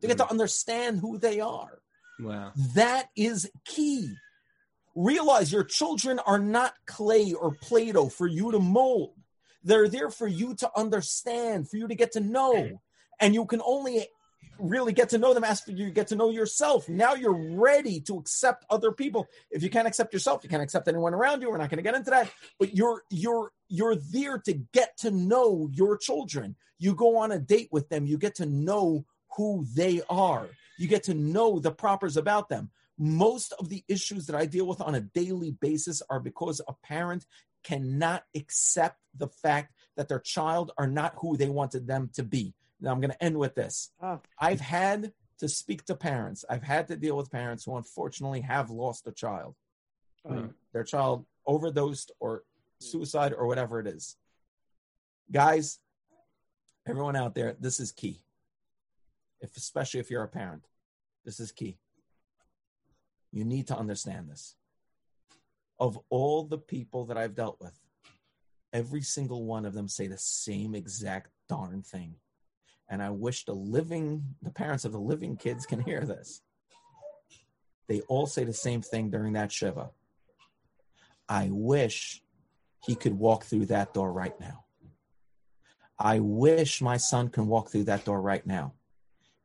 to get to mm-hmm. understand who they are. Wow. That is key. Realize your children are not clay or Play Doh for you to mold. They're there for you to understand, for you to get to know. And you can only really get to know them after you get to know yourself. Now you're ready to accept other people. If you can't accept yourself, you can't accept anyone around you. We're not going to get into that. But you're you're you're there to get to know your children. You go on a date with them, you get to know who they are. You get to know the propers about them. Most of the issues that I deal with on a daily basis are because a parent cannot accept the fact that their child are not who they wanted them to be. Now, I'm going to end with this. Ah. I've had to speak to parents. I've had to deal with parents who unfortunately have lost a child. Mm. Their child overdosed or suicide or whatever it is. Guys, everyone out there, this is key. If especially if you're a parent, this is key. You need to understand this. Of all the people that I've dealt with, every single one of them say the same exact darn thing. And I wish the living, the parents of the living kids can hear this. They all say the same thing during that Shiva. I wish he could walk through that door right now. I wish my son can walk through that door right now.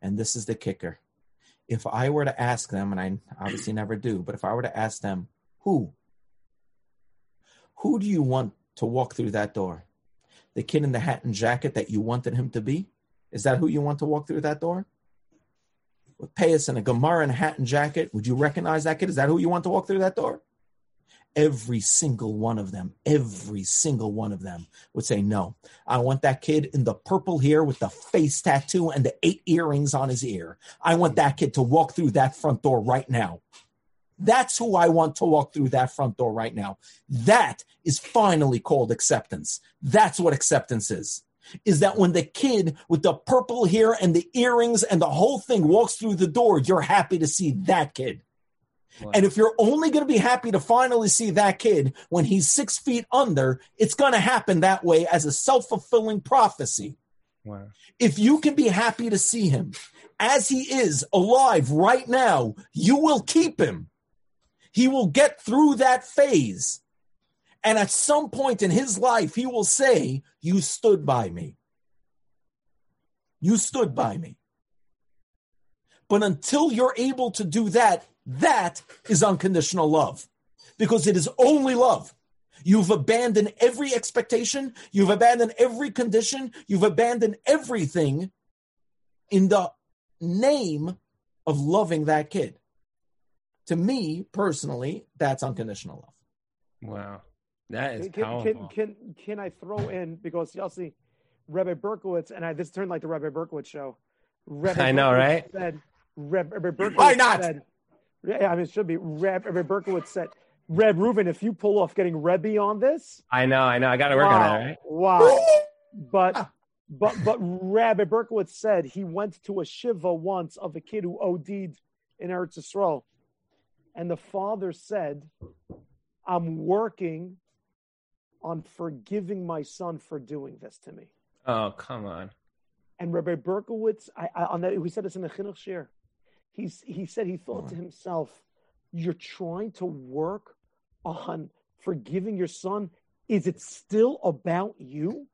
And this is the kicker. If I were to ask them, and I obviously never do, but if I were to ask them, who? Who do you want to walk through that door? The kid in the hat and jacket that you wanted him to be? Is that who you want to walk through that door? With Payas and a Gemara and hat and jacket, would you recognize that kid? Is that who you want to walk through that door? Every single one of them, every single one of them would say, No, I want that kid in the purple hair with the face tattoo and the eight earrings on his ear. I want that kid to walk through that front door right now. That's who I want to walk through that front door right now. That is finally called acceptance. That's what acceptance is. Is that when the kid with the purple hair and the earrings and the whole thing walks through the door, you're happy to see that kid. Wow. And if you're only going to be happy to finally see that kid when he's six feet under, it's going to happen that way as a self fulfilling prophecy. Wow. If you can be happy to see him as he is alive right now, you will keep him. He will get through that phase. And at some point in his life, he will say, You stood by me. You stood by me. But until you're able to do that, that is unconditional love because it is only love. You've abandoned every expectation, you've abandoned every condition, you've abandoned everything in the name of loving that kid. To me personally, that's unconditional love. Wow. That is Can, powerful. can, can, can I throw in because Yossi, Rebbe Berkowitz, and I this turned like the Rebbe Berkowitz show. Rebbe I know, Berkowitz right? Said, Rebbe, Rebbe Berkowitz Why not? Said, yeah, I mean, it should be. Rebbe, Rebbe Berkowitz said Reb Reuven, if you pull off getting Rebbe on this, I know, I know. I got to work wow, on that, right? Wow. but but but Rabbi Berkowitz said he went to a shiva once of a kid who OD'd in Eretz Yisrael, and the father said, "I'm working on forgiving my son for doing this to me." Oh, come on. And Rabbi Berkowitz, I, I, on that, we said this in the chinuch shiur. He's he said he thought to himself, "You're trying to work on forgiving your son. Is it still about you?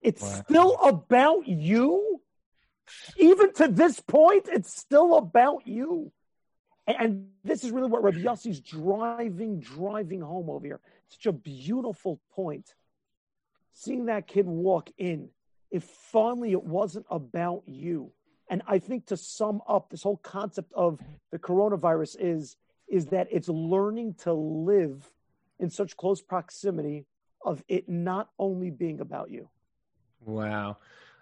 It's Wow. still about you. Even to this point, it's still about you." And, and this is really what Rabbi Yossi's driving, driving home over here. Such a beautiful point. Seeing that kid walk in, if finally it wasn't about you. And I think to sum up this whole concept of the coronavirus is is that it's learning to live in such close proximity of it not only being about you. Wow.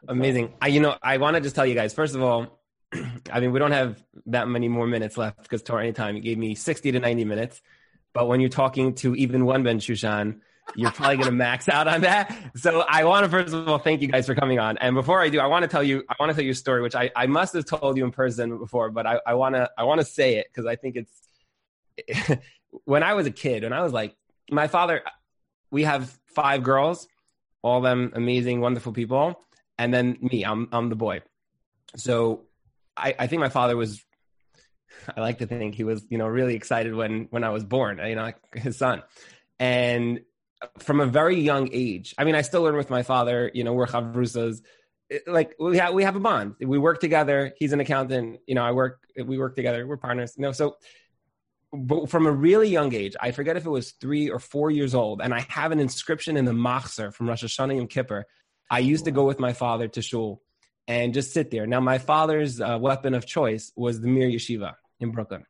Amazing. I, you know, I want to just tell you guys, first of all, I mean, we don't have that many more minutes left because Torah Anytime gave me 60 to 90 minutes. But when you're talking to even one Ben Shushan, you're probably going to max out on that. So I want to first of all thank you guys for coming on. And before I do, I want to tell you, I want to tell you a story, which I, I must have told you in person before, but I, I want to, I want to say it because I think it's, when I was a kid, when I was like, my father, we have five girls, all them amazing, wonderful people. And then me, I'm, I'm the boy. So I, I think my father was, I like to think he was, you know, really excited when, when I was born, you know, his son. And from a very young age, I mean, I still learn with my father, you know, we're chavrusas, like we have, we have a bond. We work together. He's an accountant. You know, I work, we work together. We're partners, you know, so but from a really young age, I forget if it was three or four years old, and I have an inscription in the Machzor from Rosh Hashanah Yom Kippur. I used to go with my father to shul and just sit there. Now, my father's uh, weapon of choice was the Mir Yeshiva in Brooklyn.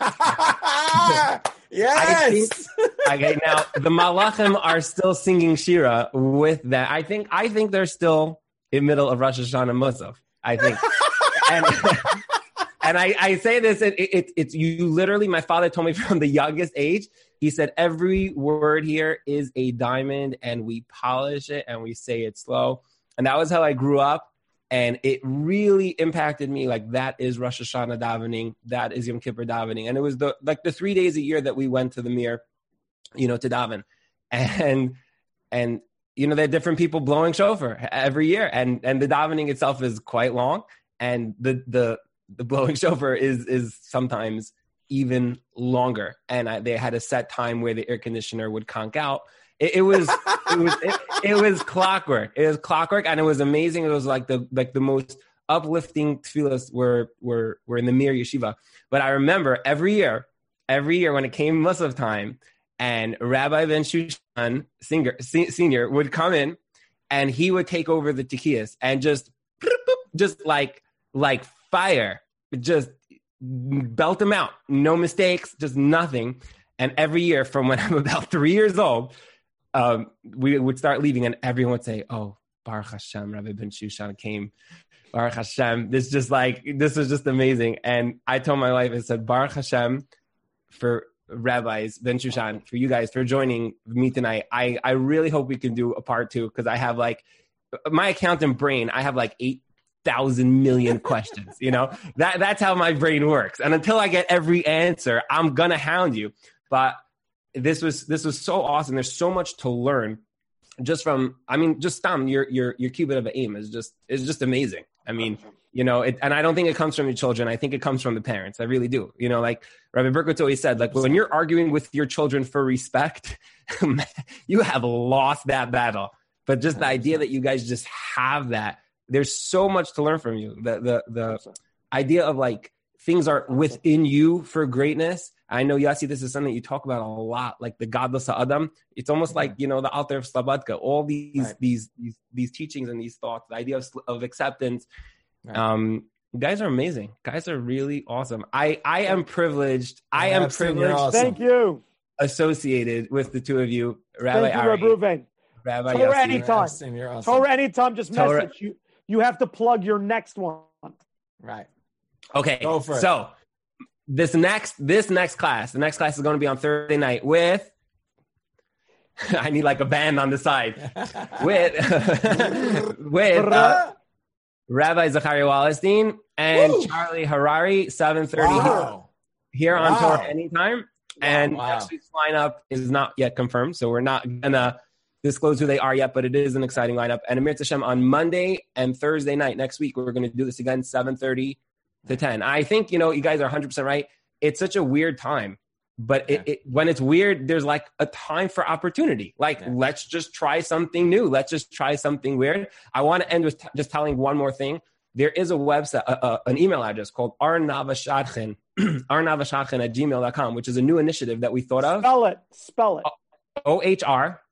yes. Okay, now the Malachim are still singing Shira with that. I think I think they're still in middle of Rosh Hashanah Musaf. I think, and and I, I say this, it, it, it's you literally. My father told me from the youngest age. He said every word here is a diamond, and we polish it and we say it slow. And that was how I grew up. And it really impacted me. Like that is Rosh Hashanah davening, that is Yom Kippur davening, and it was the like the three days a year that we went to the mirror, you know, to daven, and and you know there are different people blowing shofar every year, and and the davening itself is quite long, and the the the blowing shofar is is sometimes even longer, and I, they had a set time where the air conditioner would conk out. It, it was it was it, it was clockwork. It was clockwork, and it was amazing. It was like the like the most uplifting tefillas were were were in the Mir Yeshiva. But I remember every year, every year when it came Musaf time, and Rabbi Ben Shushan Singer, se- Senior would come in, and he would take over the tikiyas and just just like like fire, just belt them out, no mistakes, just nothing. And every year, from when I'm about three years old, um, we would start leaving, and everyone would say, "Oh, Baruch Hashem, Rabbi Ben Shushan came." Baruch Hashem. This just like this was just amazing. And I told my wife, I said, Baruch Hashem for rabbis, Ben Shushan, for you guys for joining me tonight. I, I really hope we can do a part two because I have like my accountant brain, I have like eight thousand million questions. You know, that that's how my brain works. And until I get every answer, I'm gonna hound you. But this was this was so awesome. There's so much to learn just from I mean, just Stam, your your your kibbud av v'eim is just is just amazing. I mean, you know, it, and I don't think it comes from your children. I think it comes from the parents. I really do. You know, like Rabbi Berkowitz always said, like when you're arguing with your children for respect, you have lost that battle. But just the idea that you guys just have that, there's so much to learn from you. The the the idea of like things are within you for greatness. I know Yossi, this is something you talk about a lot, like the gadlus ha'adam. It's almost like you know the Alter of Slabodka. All these Right. these these these teachings and these thoughts, the idea of, of acceptance. Right. Um, guys are amazing. Guys are really awesome. I I am privileged. I am I've privileged awesome. Thank you. associated with the two of you, Rabbi Thank you, Ari, Reb Ruvain. Rabbi Torah Yossi. anytime. Awesome, You're awesome. Torah anytime, just Torah- message you. You have to plug your next one. Right. Okay, Go for it. so this next this next class, the next class is going to be on Thursday night with. I need like a band on the side with with uh, Rabbi Zachariah Wallerstein and Woo! Charlie Harari, seven thirty Wow. here on Wow. Torah Anytime. And wow. next week's lineup is not yet confirmed, so we're not gonna disclose who they are yet, but it is an exciting lineup. And im yirtzeh Hashem on Monday and Thursday night next week, we're gonna do this again, seven thirty to ten. I think you know you guys are hundred percent right. It's such a weird time, but it, it when it's weird, there's like a time for opportunity. Like Yeah. let's just try something new. Let's just try something weird. I want to end with t- just telling one more thing. There is a website, uh, uh, an email address called ohrnaavashadchan, ohrnaavashadchan at gmail.com, which is a new initiative that we thought of. Spell it. Spell it. O H R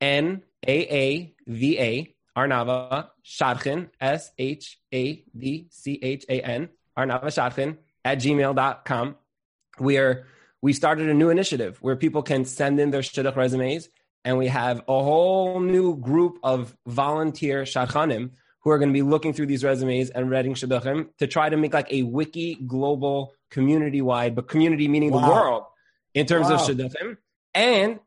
N A A V A, Arnava Shadchin, S H A D C H A N, Ohr Naava Shadchan at gmail.com. We are we started a new initiative where people can send in their shidduch resumes, and we have a whole new group of volunteer shadchanim who are going to be looking through these resumes and reading shidduchim to try to make like a wiki global community wide, but community meaning the world in terms of Wow. shidduchim. And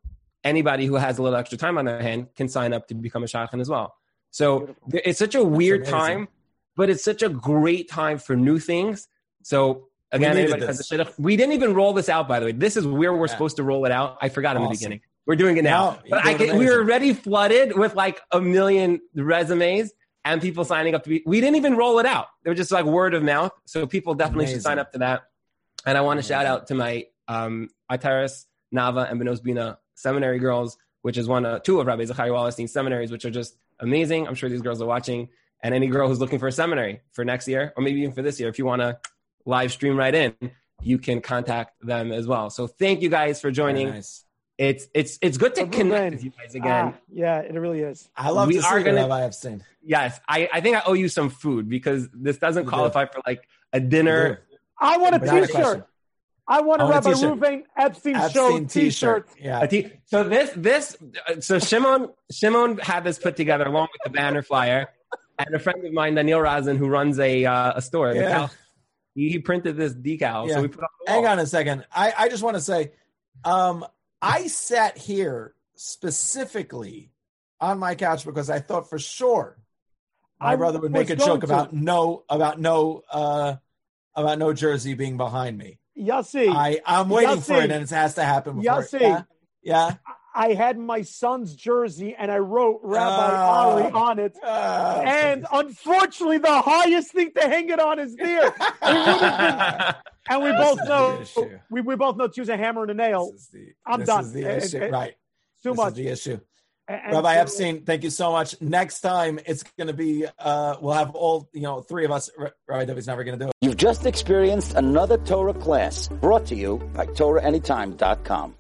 anybody who has a little extra time on their hand can sign up to become a shadchan as well. So Beautiful. it's such a weird time, but it's such a great time for new things. So again, needed anybody has a We didn't even roll this out, by the way. This is where we're Yeah. supposed to roll it out. I forgot in the beginning. We're doing it now. No, but I doing we were already flooded with like a million resumes and people signing up to be. We didn't even roll it out. They were just like word of mouth. So people definitely should sign up to that. And I want to shout out to my um, Ateres, Naava, and Benos Bina seminary girls, which is one of two of Rabbi Zachariah Wallerstein's seminaries, which are just amazing. I'm sure these girls are watching. And any girl who's looking for a seminary for next year, or maybe even for this year, if you want to live stream right in, you can contact them as well. So thank you guys for joining. Very nice. It's it's it's good to Ruben. connect with you guys again. Ah, yeah, it really is. I love We to see are gonna- Rabbi Epstein. Yes, I, I think I owe you some food because this doesn't You do. qualify for like a dinner. I want a Without a T-shirt. question. I want a I want a Rabbi t-shirt. Ruvain Epstein, Show T-shirt. T-shirt. Yeah. A t- so this this uh, so Shimon Shimon had this put together along with the banner flyer, and a friend of mine, Daniel Razin, who runs a uh, a store, Yeah. Decal, he, he printed this decal. Yeah. So we put on Hang on a second. I, I just want to say, um, I sat here specifically on my couch because I thought for sure my I brother would make a joke to. about no about no uh about no jersey being behind me. Yossi, I, I I'm waiting for it and it has to happen before. Yossi. Yeah. Yeah. Had my son's jersey and I wrote Rabbi Ah. Ari on it. Uh, And unfortunately, the highest thing to hang it on is there. It would have been, and we both know we, we both know to use a hammer and a nail. this is the, I'm this done. Is the issue. eh, right. Too this much. is the issue. And- Rabbi and- Epstein, thank you so much. Next time it's going to be, uh, we'll have all, you know, three of us. R- Rabbi David's never going to do it. You've just experienced another Torah class brought to you by TorahAnytime.com.